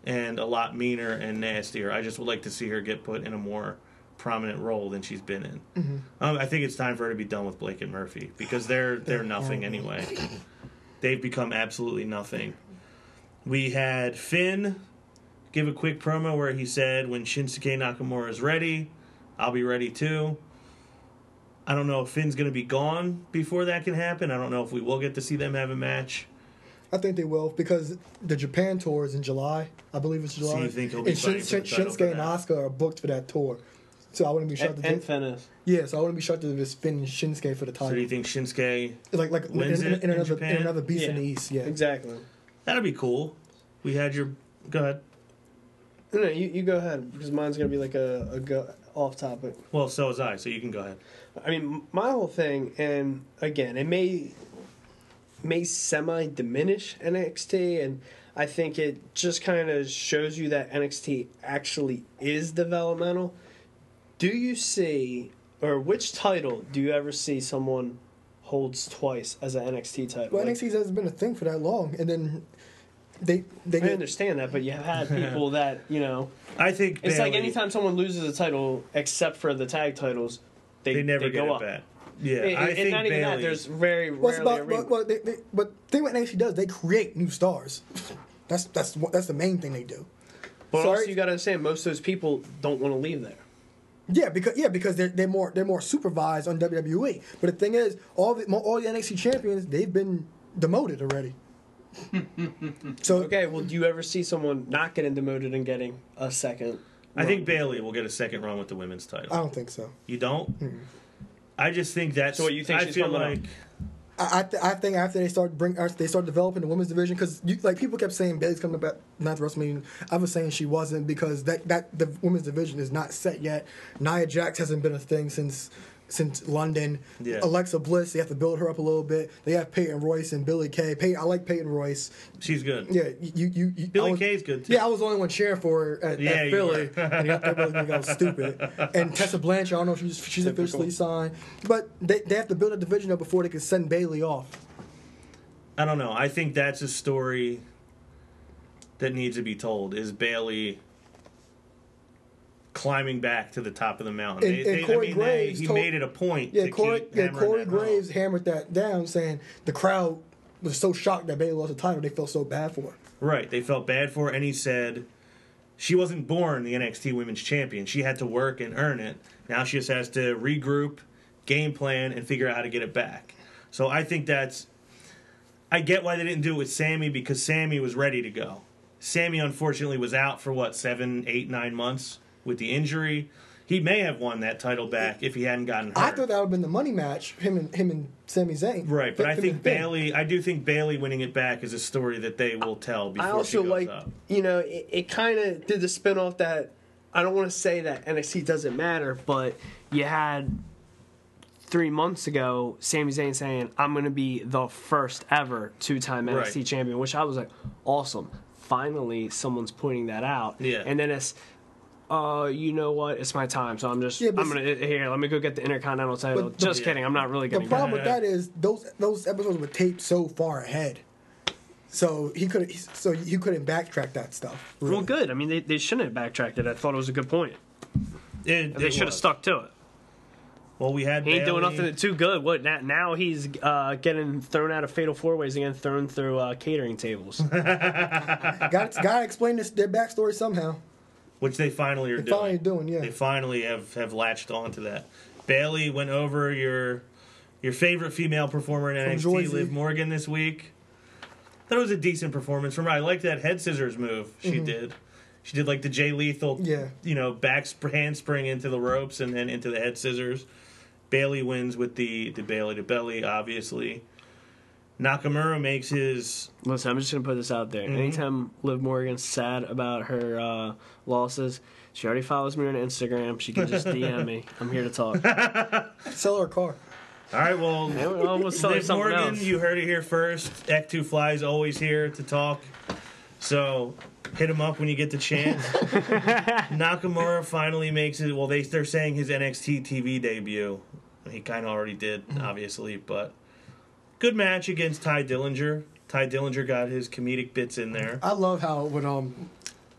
and a lot meaner and nastier. I just would like to see her get put in a more prominent role than she's been in. Mm-hmm. Um, I think it's time for her to be done with Blake and Murphy because they're they're nothing anyway. They've become absolutely nothing. We had Finn give a quick promo where he said, "When Shinsuke Nakamura is ready, I'll be ready too." I don't know if Finn's going to be gone before that can happen. I don't know if we will get to see them have a match. I think they will because the Japan tour is in July. I believe it's July. So you think he'll be and fighting for the title Shinsuke for and that? Oscar are booked for that tour. So I wouldn't be shocked And, if and Finn is. yeah, so I wouldn't be shocked if it's Finn and Shinsuke for the So title. do you think Shinsuke? like like in, wins in, it in in another Japan? in another beast in the East. Yeah, Exactly. That'd be cool. We had your. Go ahead. No, no, you, you go ahead because mine's gonna be like a, a go off topic. Well, so was I. So you can go ahead. I mean, my whole thing, and again, it may may semi diminish NXT, and I think it just kind of shows you that NXT actually is developmental. Do you see, or which title do you ever see someone holds twice as an NXT title? well, Like, NXT hasn't been a thing for that long, and then they they I get understand that, but you have had people that you know. I think It's like anytime someone loses a title, except for the tag titles, they, they never they get go it up. back. Yeah, And, I and think not even that. There's very What's rarely a about ring. but, but, they, they, but thing what NXT does, they create new stars. That's that's that's the main thing they do. But Sorry? also, you got to understand, most of those people don't want to leave there. Yeah, because yeah, because they're they're more they're more supervised on WWE. But the thing is, all the all the NXT champions they've been demoted already. So Okay, well, do you ever see someone not getting demoted and getting a second? I think? Bayley will get a second run with the women's title. I don't think so. you don't? I just think that's. So what, you think I she's feel coming up? like I I, th- I think after they start bring after they start developing the women's division because like people kept saying Bayley's coming back not to WrestleMania. I was saying she wasn't because that that the women's division is not set yet. Nia Jax hasn't been a thing since since London. Yeah. Alexa Bliss, they have to build her up a little bit. They have Peyton Royce and Billie Kay. Pey- I like Peyton Royce. she's good. Yeah, you you, you Billie was- Kay's good too. Yeah, I was the only one cheering for her at, Yeah, at you Philly. and everybody think I was stupid. And Tessa Blanchard, I don't know if she's, she's Typical. officially signed, but they, they have to build a division up before they can send Bayley off. I don't know. I think that's a story that needs to be told. Is Bayley climbing back to the top of the mountain? And- and I Corey mean, Graves he told- made it a point. Yeah, to Corey. Yeah, Corey home. Graves hammered that down, saying the crowd was so shocked that Bayley lost the title, they felt so bad for her. Right. They felt bad for her, and he said she wasn't born the NXT Women's Champion. She had to work and earn it. Now she just has to regroup, game plan, and figure out how to get it back. So I think that's. I get why they didn't do it with Sami because Sami was ready to go. Sami unfortunately was out for what seven, eight, nine months with the injury. He may have won that title back if he hadn't gotten hurt. I thought that would have been the money match, him and him and Sami Zayn. Right, but I think and Finn. Bayley. I do think Bayley winning it back is a story that they will tell before I also she goes like, up. you know, it, it kind of did the spin off that I don't want to say that NXT doesn't matter, but you had three months ago Sami Zayn saying, I'm going to be the first ever two time NXT Right. champion, which I was like, awesome. Finally, someone's pointing that out. Yeah. And then it's, uh, you know what? It's my time, so I'm just, Yeah, but I'm gonna here. Let me go get the Intercontinental title. But the- just kidding. I'm not really The gonna. problem get with that is those those episodes were taped so far ahead, so he could so he couldn't backtrack that stuff. Well, good. I mean, they, they shouldn't have backtracked it. I thought it was a good point. It- They should have stuck to it. Well, we had He ain't doing nothing too good. What now? Now he's uh, getting thrown out of fatal four ways again, thrown through uh, catering tables. Got got to explain this their backstory somehow. Which they finally are They're doing. finally doing, yeah. They finally have have latched onto that. Bayley went over your your favorite female performer in NXT, Jersey. Liv Morgan, this week. That was a decent performance from her. I liked that head scissors move she did. She did like the Jay Lethal, Mm-hmm. Yeah. you know, back sp- handspring into the ropes and then into the head scissors. Bayley wins with the the Bayley to belly, obviously. Nakamura makes his Listen, I'm just gonna put this out there. Anytime Liv Morgan's sad about her uh, losses, she already follows me on Instagram. She can just DM me. I'm here to talk. Sell her a car. all right. Well, I almost tell her Liv Morgan, else. you heard it here first. Ek2 Fly's always here to talk. So hit him up when you get the chance. Nakamura finally makes it. Well, they they're saying his NXT TV debut. He kind of already did, obviously, but good match against Tye Dillinger. Tye Dillinger got his comedic bits in there. I love how when um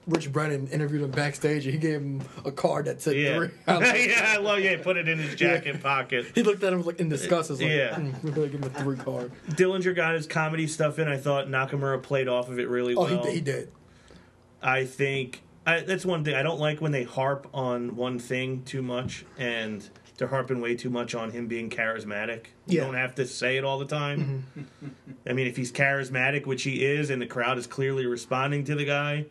Rich Brennan interviewed him backstage, he gave him a card that said Yeah, three. Yeah, I love. Yeah, put it in his jacket pocket. He looked at him like in disgust. Was like, Yeah. mm, we're gonna give him a three card. Dillinger got his comedy stuff in. I thought Nakamura played off of it really Oh, well. he, he did. I think I, that's one thing I don't like when they harp on one thing too much, and they're harping way too much on him being charismatic. You Yeah. don't have to say it all the time. Mm-hmm. I mean, if he's charismatic, which he is, and the crowd is clearly responding to the guy,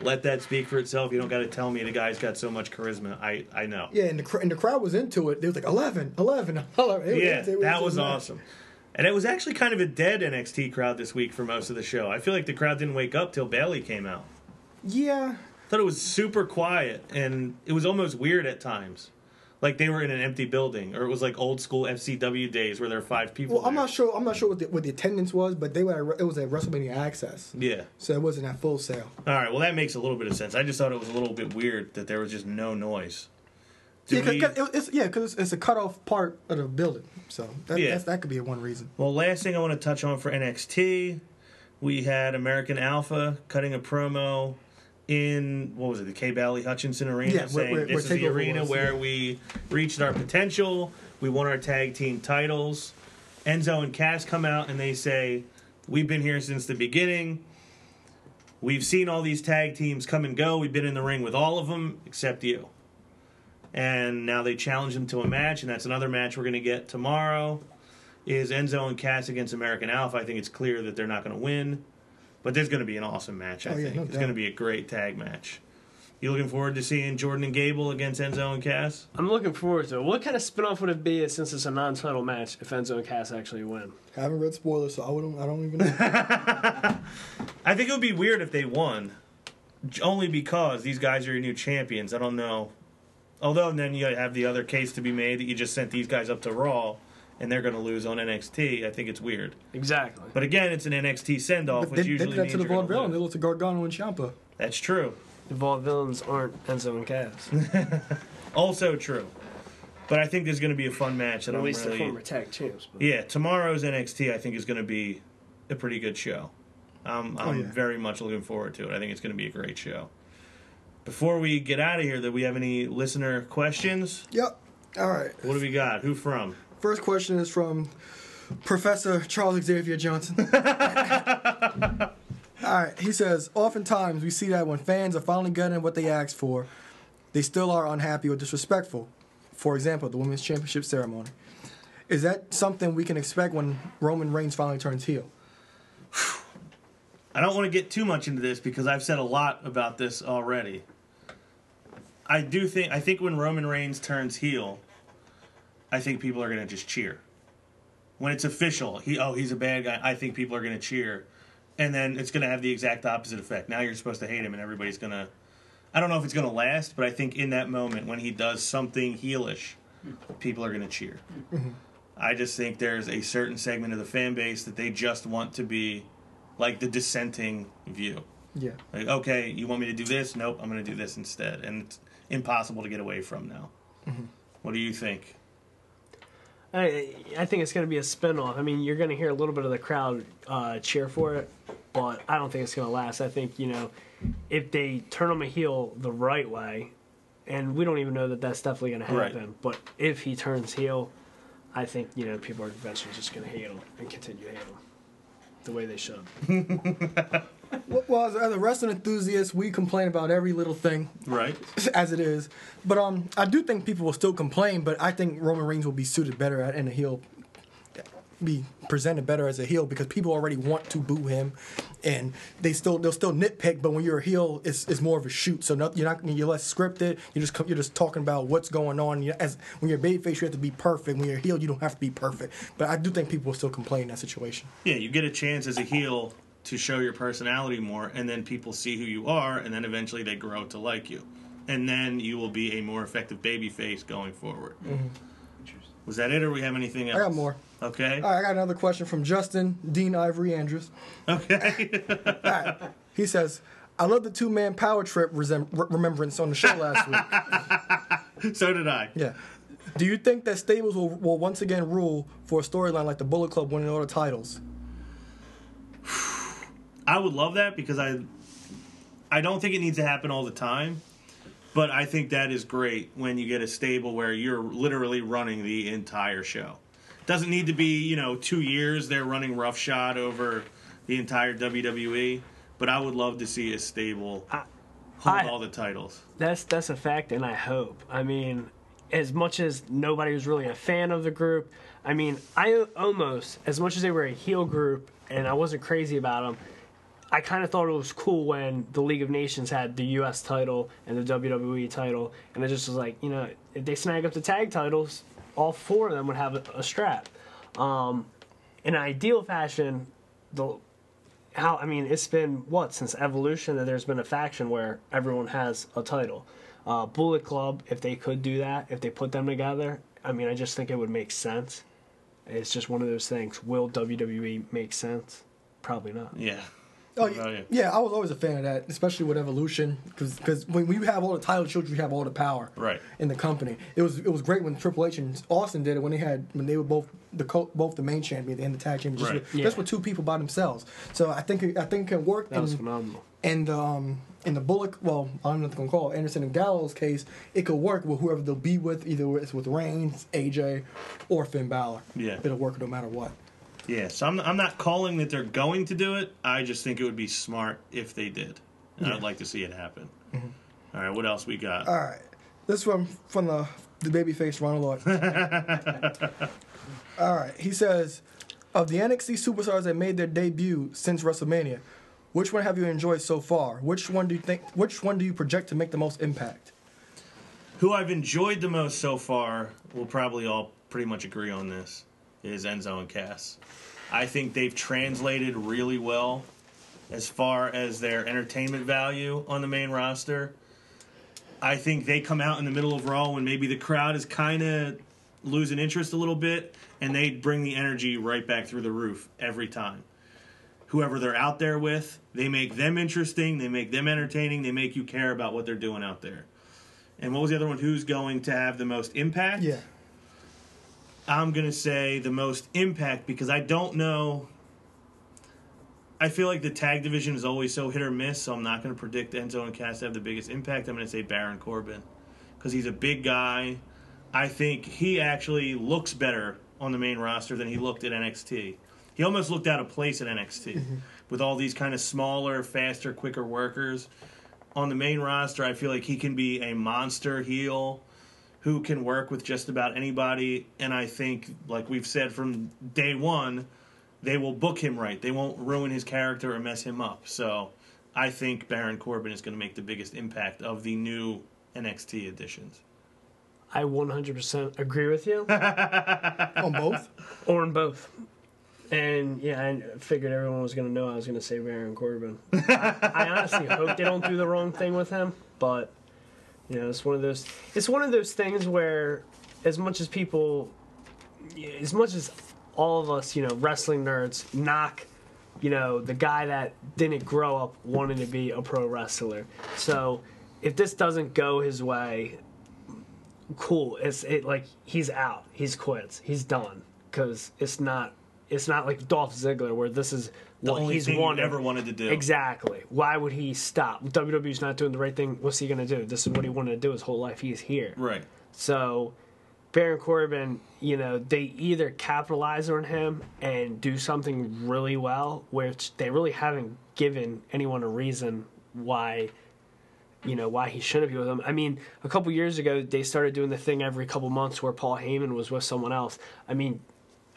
let that speak for itself. You don't got to tell me the guy's got so much charisma. I I know. Yeah, and the cr- and the crowd was into it. They was like 11, 11, 11. It was- Yeah, it that was nice. awesome. And it was actually kind of a dead NXT crowd this week for most of the show. I feel like the crowd didn't wake up till Bayley came out. Yeah, thought it was super quiet and it was almost weird at times. Like they were in an empty building, or it was like old school FCW days where there were five people. Well, I'm not sure. I'm not sure what the, what the attendance was, but they were. At, it was at WrestleMania Access, Yeah. so it wasn't at Full Sail. All right. Well, that makes a little bit of sense. I just thought it was a little bit weird that there was just no noise. Yeah, cause, we- it's yeah, because it's, it's a cut off part of the building, so that, Yeah. that's, that could be one reason. Well, last thing I want to touch on for NXT, we had American Alpha cutting a promo in what was it, the Kay Bailey Hutchison Arena, Yeah, saying where- this is the arena was, where yeah. we reached our potential. We won our tag team titles. Enzo and Cass come out and they say, "We've been here since the beginning. We've seen all these tag teams come and go. We've been in the ring with all of them except you." And now they challenge them to a match, and that's another match we're going to get tomorrow is Enzo and Cass against American Alpha. I think it's clear that they're not going to win, but there's going to be an awesome match. I Oh, yeah, think no it's going to be a great tag match. You looking forward to seeing Jordan and Gable against Enzo and Cass? I'm looking forward to it. What kind of spinoff would it be since it's a non-title match if Enzo and Cass actually win? I haven't read spoilers, so I wouldn't. I don't even know. I think it would be weird if they won, only because these guys are your new champions. I don't know. Although then you have the other case to be made that you just sent these guys up to Raw, and they're going to lose on NXT. I think it's weird. Exactly. But again, it's an NXT send off, But which they, they usually did that means to the you're and They lose. looked to Gargano and Ciampa. That's true. The Vaudevillains aren't Enzo and Cass. Also true. But I think there's going to be a fun match that At I'm least the really. former tag champs. But Yeah, tomorrow's NXT I think is going to be a pretty good show. Um, I'm yeah. very much looking forward to it. I think it's going to be a great show. Before we get out of here, do we have any listener questions? Yep. All right. What do we got? Who from? First question is from Professor Charles Xavier Johnson. All right, he says, oftentimes we see that when fans are finally getting what they asked for, they still are unhappy or disrespectful. For example, the women's championship ceremony. Is that something we can expect when Roman Reigns finally turns heel? I don't want to get too much into this because I've said a lot about this already. I do think I think when Roman Reigns turns heel, I think people are going to just cheer. When it's official, he oh he's a bad guy. I think people are going to cheer, and then it's going to have the exact opposite effect. Now you're supposed to hate him, and everybody's going to. I don't know if it's going to last, but I think in that moment when he does something heelish, people are going to cheer. Mm-hmm. I just think there's a certain segment of the fan base that they just want to be like the dissenting view. Yeah. Like, okay, you want me to do this? Nope, I'm going to do this instead. And it's impossible to get away from now. Mm-hmm. What do you think? I, I think it's going to be a spinoff. I mean, you're going to hear a little bit of the crowd uh, cheer for it, but I don't think it's going to last. I think, you know, if they turn him a heel the right way, and we don't even know that that's definitely going to Right. happen, but if he turns heel, I think, you know, people are eventually just going to hate him and continue to hate him the way they should. Well, as, as a wrestling enthusiast, we complain about every little thing Right. as it is. But um, I do think people will still complain. But I think Roman Reigns will be suited better at, in a heel be presented better as a heel because people already want to boo him, and they still they'll still nitpick. But when you're a heel, it's, it's more of a shoot. So not, you're not you're less scripted. You're just you're just talking about what's going on. You as when you're a babyface, you have to be perfect. When you're a heel, you don't have to be perfect. But I do think people will still complain in that situation. Yeah, you get a chance as a heel to show your personality more, and then people see who you are, and then eventually they grow to like you, and then you will be a more effective babyface going forward. Mm-hmm. Was that it, or we have anything else? I got more. Okay. All right, I got another question from Justin Dean Ivory Andrews. Okay. All right. He says, I love the two man power trip resem- re- remembrance on the show last week. so did I. Yeah. Do you think that stables will, will once again rule for a storyline like the Bullet Club winning all the titles? I would love that because I, I don't think it needs to happen all the time, but I think that is great when you get a stable where you're literally running the entire show. Doesn't need to be you know two years they're running roughshod over the entire WWE, but I would love to see a stable hold I- all the titles. That's that's a fact, and I hope. I mean, as much as nobody was really a fan of the group, I mean, I almost as much as they were a heel group, and I wasn't crazy about them. I kind of thought it was cool when the League of Nations had the U.S. title and the WWE title, and it just was like, you know, if they snag up the tag titles, all four of them would have a, a strap. Um, in ideal fashion, the how I mean, it's been what since Evolution that there's been a faction where everyone has a title. Uh, Bullet Club, if they could do that, if they put them together, I mean, I just think it would make sense. It's just one of those things. Will WWE make sense? Probably not. Yeah. Oh, yeah, yeah, I was always a fan of that, especially with Evolution, because when you have all the title children, you have all the power Right. in the company. It was it was great when Triple H and Austin did it when they had when they were both the co- both the main champion and the tag champion, just, Right. with, Yeah. just with two people by themselves. So I think it- I think it can work. That was phenomenal. And um, in the Bullock, well, I don't know what they're gonna call it, Anderson and Gallows case, it could work with whoever they'll be with, either it's with Reigns, AJ, or Finn Balor. Yeah. it'll work no matter what. Yeah. So I'm I'm not calling that they're going to do it. I just think it would be smart if they did, and I'd like to see it happen. Mm-hmm. All right. What else we got? All right, this one from the the babyface Ronald Lloyd. All right, he says, of the NXT superstars that made their debut since WrestleMania, which one have you enjoyed so far? Which one do you think? Which one do you project to make the most impact? Who I've enjoyed the most so far, we'll probably all pretty much agree on this, is Enzo and Cass. I think they've translated really well as far as their entertainment value on the main roster. I think they come out in the middle of Raw when maybe the crowd is kind of losing interest a little bit, and they bring the energy right back through the roof every time. Whoever they're out there with, they make them interesting, they make them entertaining, they make you care about what they're doing out there. And what was the other one? Who's going to have the most impact? Yeah, I'm going to say the most impact because I don't know. I feel like the tag division is always so hit or miss, so I'm not going to predict Enzo and Cass to have the biggest impact. I'm going to say Baron Corbin because he's a big guy. I think he actually looks better on the main roster than he looked at NXT. He almost looked out of place at NXT mm-hmm. with all these kind of smaller, faster, quicker workers. On the main roster, I feel like he can be a monster heel who can work with just about anybody. And I think, like we've said from day one, they will book him right. They won't ruin his character or mess him up. So I think Baron Corbin is going to make the biggest impact of the new NXT additions. I 100% agree with you, on both. or in both. And yeah, I figured everyone was going to know I was going to say Baron Corbin. I, I honestly hope they don't do the wrong thing with him, but you know, it's one of those. It's one of those things where, as much as people, as much as all of us, you know, wrestling nerds knock, you know, the guy that didn't grow up wanting to be a pro wrestler. So if this doesn't go his way, cool. It's it like he's out. He's quits. He's done because it's not. It's not like Dolph Ziggler where this is The what only he's thing wanted. ever wanted to do. Exactly. Why would he stop? WWE's not doing the right thing. What's he going to do? This is what he wanted to do his whole life. He's here. Right. So, Baron Corbin, you know, they either capitalize on him and do something really well, which they really haven't given anyone a reason why, you know, why he shouldn't be with them. I mean, a couple years ago, they started doing the thing every couple months where Paul Heyman was with someone else. I mean,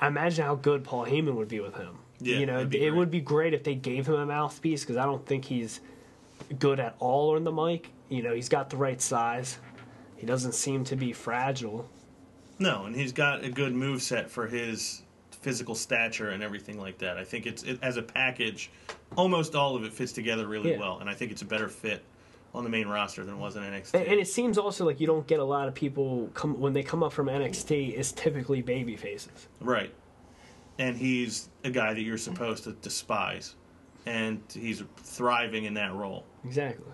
imagine how good Paul Heyman would be with him. Yeah, you know, it great. would be great if they gave him a mouthpiece because I don't think he's good at all on the mic. You know, he's got the right size. He doesn't seem to be fragile. No, and he's got a good move set for his physical stature and everything like that. I think it's it, as a package, almost all of it fits together really Yeah. well, and I think it's a better fit on the main roster than it was in NXT. And, and it seems also like you don't get a lot of people come when they come up from NXT. It's typically baby faces. Right. And he's a guy that you're supposed to despise. And he's thriving in that role. Exactly.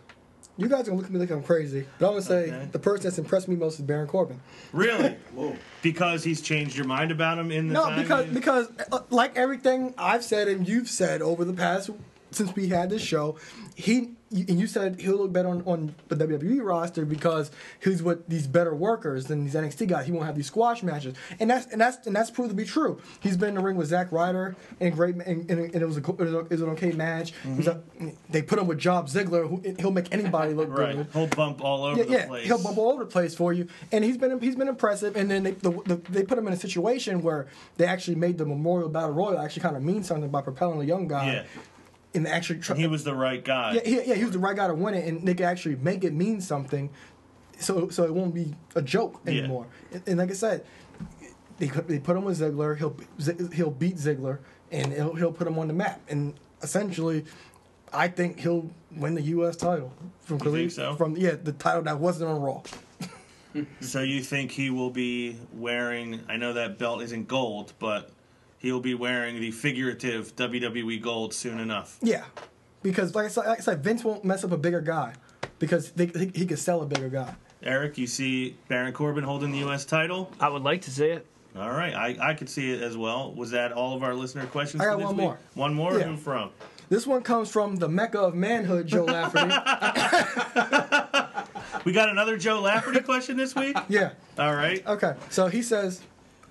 You guys are gonna look at me like I'm crazy, but I'm gonna say Okay. the person that's impressed me most is Baron Corbin. Really? Whoa. because he's changed your mind about him in the No, time because you- because uh, like everything I've said and you've said over the past since we had this show, he and you said he'll look better on, on the WWE roster because he's with these better workers than these NXT guys. He won't have these squash matches, and that's and that's and that's proved to be true. He's been in the ring with Zack Ryder and great, and, and, it was a it was, an okay match. Mm-hmm. Was a- they put him with Job Ziggler, who he'll make anybody look right, good. he'll bump all over Yeah, the yeah, place. he'll bump all over the place for you, and he's been he's been impressive. And then they the, the, they put him in a situation where they actually made the Memorial Battle Royal actually kind of mean something by propelling a young guy. Yeah, and actually, try, he was the right guy. yeah, he, yeah, he was the right guy to win it, and they could actually make it mean something, so so it won't be a joke Yeah. anymore. And, and like I said, they put- they put him with Ziggler. He'll he'll beat Ziggler, and he'll he'll put him on the map. And essentially, I think he'll win the U.S. title from think so? from yeah the title that wasn't on Raw. So you think he will be wearing? I know that belt isn't gold, but he'll be wearing the figurative WWE gold soon enough. Yeah, because like I said, like I said Vince won't mess up a bigger guy because they, he, he could sell a bigger guy. Eric, you see Baron Corbin holding the U.S. title. I would like to see it. All right, I, I could see it as well. Was that all of our listener questions? I got for this one week? more. One more. Yeah. Who from? This one comes from the mecca of manhood, Joe Lafferty. We got another Joe Lafferty question this week. yeah. All right, Okay. So he says,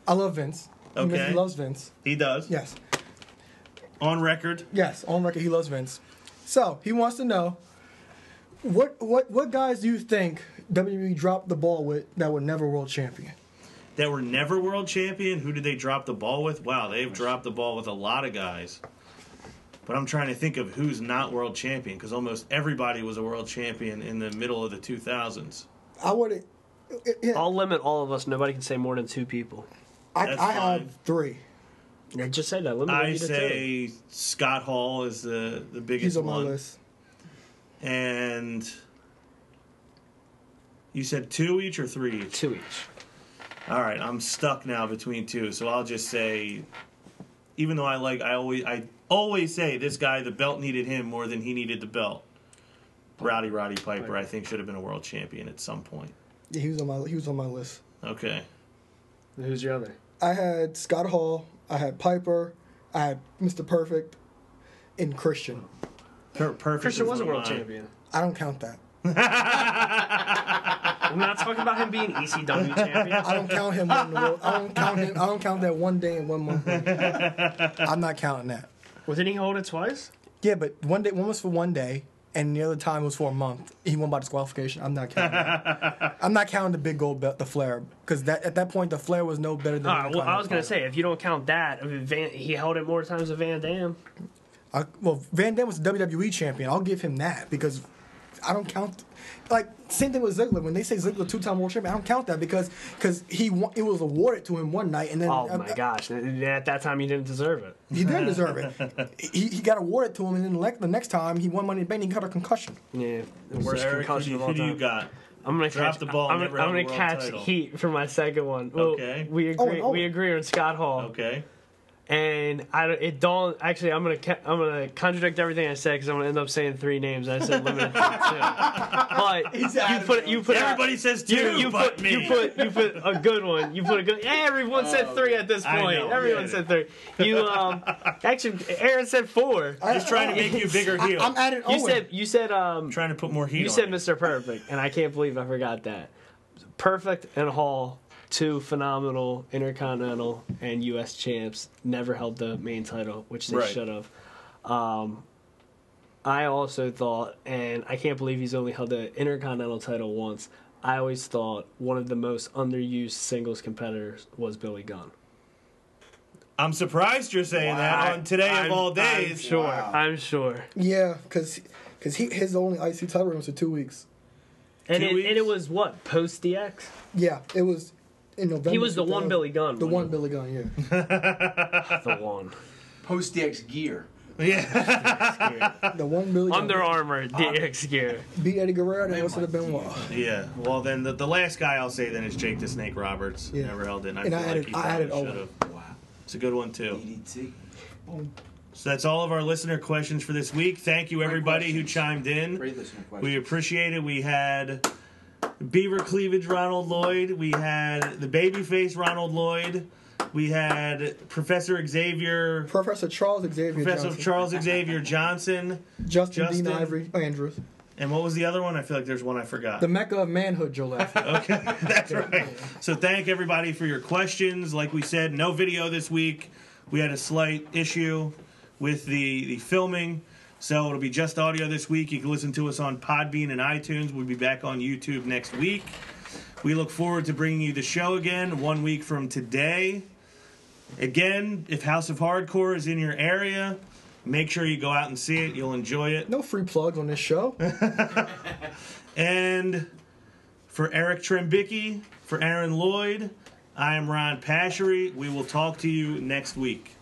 "I love Vince." He Okay. He loves Vince. he does. Yes. On record. Yes. On record, he loves Vince. So he wants to know what what what guys do you think WWE dropped the ball with that were never world champion? that were never world champion. Who did they drop the ball with? Wow, they've dropped the ball with a lot of guys. But I'm trying to think of who's not world champion because almost everybody was a world champion in the middle of the 2000s. I would. Yeah, I'll limit all of us. Nobody can say more than two people. I, that's I fine. have three. I just said that. Limit I me to two. say Scott Hall is the the biggest He's on my one, list. and you said two each or three each. two each. All right, I'm stuck now between two, so I'll just say, even though I like, I always, I always say this guy, the belt needed him more than he needed the belt. Rowdy Roddy Piper, I think, should have been a world champion at some point. Yeah, he was on my he was on my list. Okay, Who's your other? I had Scott Hall. I had Piper. I had Mr. Perfect, and Christian. per- perfect. Christian was a world mine. champion. I don't count that. I'm not talking about him being ECW champion. I don't count him. On the world. I don't count him. I don't count that one day and one month. I'm not counting that. Well, didn't he hold it twice? Yeah, but one day one was for one day, and the other time was for a month. He won by disqualification. I'm not counting. That. I'm not counting the big gold belt, the Flair, because that at that point the Flair was no better than. The well, I was gonna say if you don't count that, I mean, Van, he held it more times than Van Dam. well, Van Dam was the WWE champion. I'll give him that because I don't count. Like same thing with Ziggler. When they say Ziggler two time world champion, I don't count that because because he won, it was awarded to him one night and then Oh uh, my gosh! At that time, he didn't deserve it. he didn't deserve it. he, he got awarded to him and then the next, the next time he won Money in the Bank, he got a concussion. Yeah, the So worst Eric, who, concussion do, of who all do you got? I'm gonna Drop catch the ball, I'm gonna, I'm gonna catch title. heat for my second one. Well, Okay. we Oh, agree. oh. We agree on Scott Hall. Okay. And I it don't- it dawned. Actually, I'm gonna I'm gonna contradict everything I said because I'm gonna end up saying three names. I said limited two. But you put you put Everybody says two, you, you but put me. you put you put a good one. You put a good. Everyone said three at this point. know, Everyone yeah. said three. You um actually Aaron said four. I, Just trying to make you bigger heel. I'm adding You Owen. said you said um trying to put more heat you on said it. Mr. Perfect, and I can't believe I forgot that. Perfect and Hall, two phenomenal Intercontinental and U.S. champs, never held the main title, which they Right. should have. Um, I also thought, and I can't believe he's only held the Intercontinental title once. I always thought one of the most underused singles competitors was Billy Gunn. I'm surprised you're saying Wow. that on today I'm- of all days. I'm sure. Wow. I'm sure. Yeah, because because he his only IC title reign was for two weeks. And Two it, weeks? and it was what post DX. Yeah, it was in November. He was the one Billy Gunn. The one Billy Gunn, yeah. the one. Post DX gear. Yeah, The one Billy Gunn. Under Armour DX gear. beat Eddie Guerrero, that would have been wow. yeah. Well, then the, the last guy I'll say then is Jake the Snake Roberts. Yeah. Never held it. I And feel I like added- he I probably added should Owen. have. Wow. It's a good one too. DDT. So that's all of our listener questions for this week. Thank you everybody who chimed in. Great listener We question. appreciate it. We had Beaver Cleavage Ronald Lloyd. We had the Babyface Ronald Lloyd. We had Professor Xavier, Professor Charles Xavier Professor Johnson. Charles Xavier Johnson, Justin, Justin. Dean Ivory Andrews. and what was the other one? I feel like there's one I forgot. The Mecca of manhood, Joe. Okay, that's right. So thank everybody for your questions. Like we said, no video this week. We had a slight issue with the the filming, so it'll be just audio this week. You can listen to us on Podbean and iTunes. We'll be back on YouTube next week. We look forward to bringing you the show again one week from today. Again, if House of Hardcore is in your area, make sure you go out and see it. You'll enjoy it. No free plugs on this show. And for Eric Trembicki, for Aaron Lloyd, I am Ron Pashery. We will talk to you next week.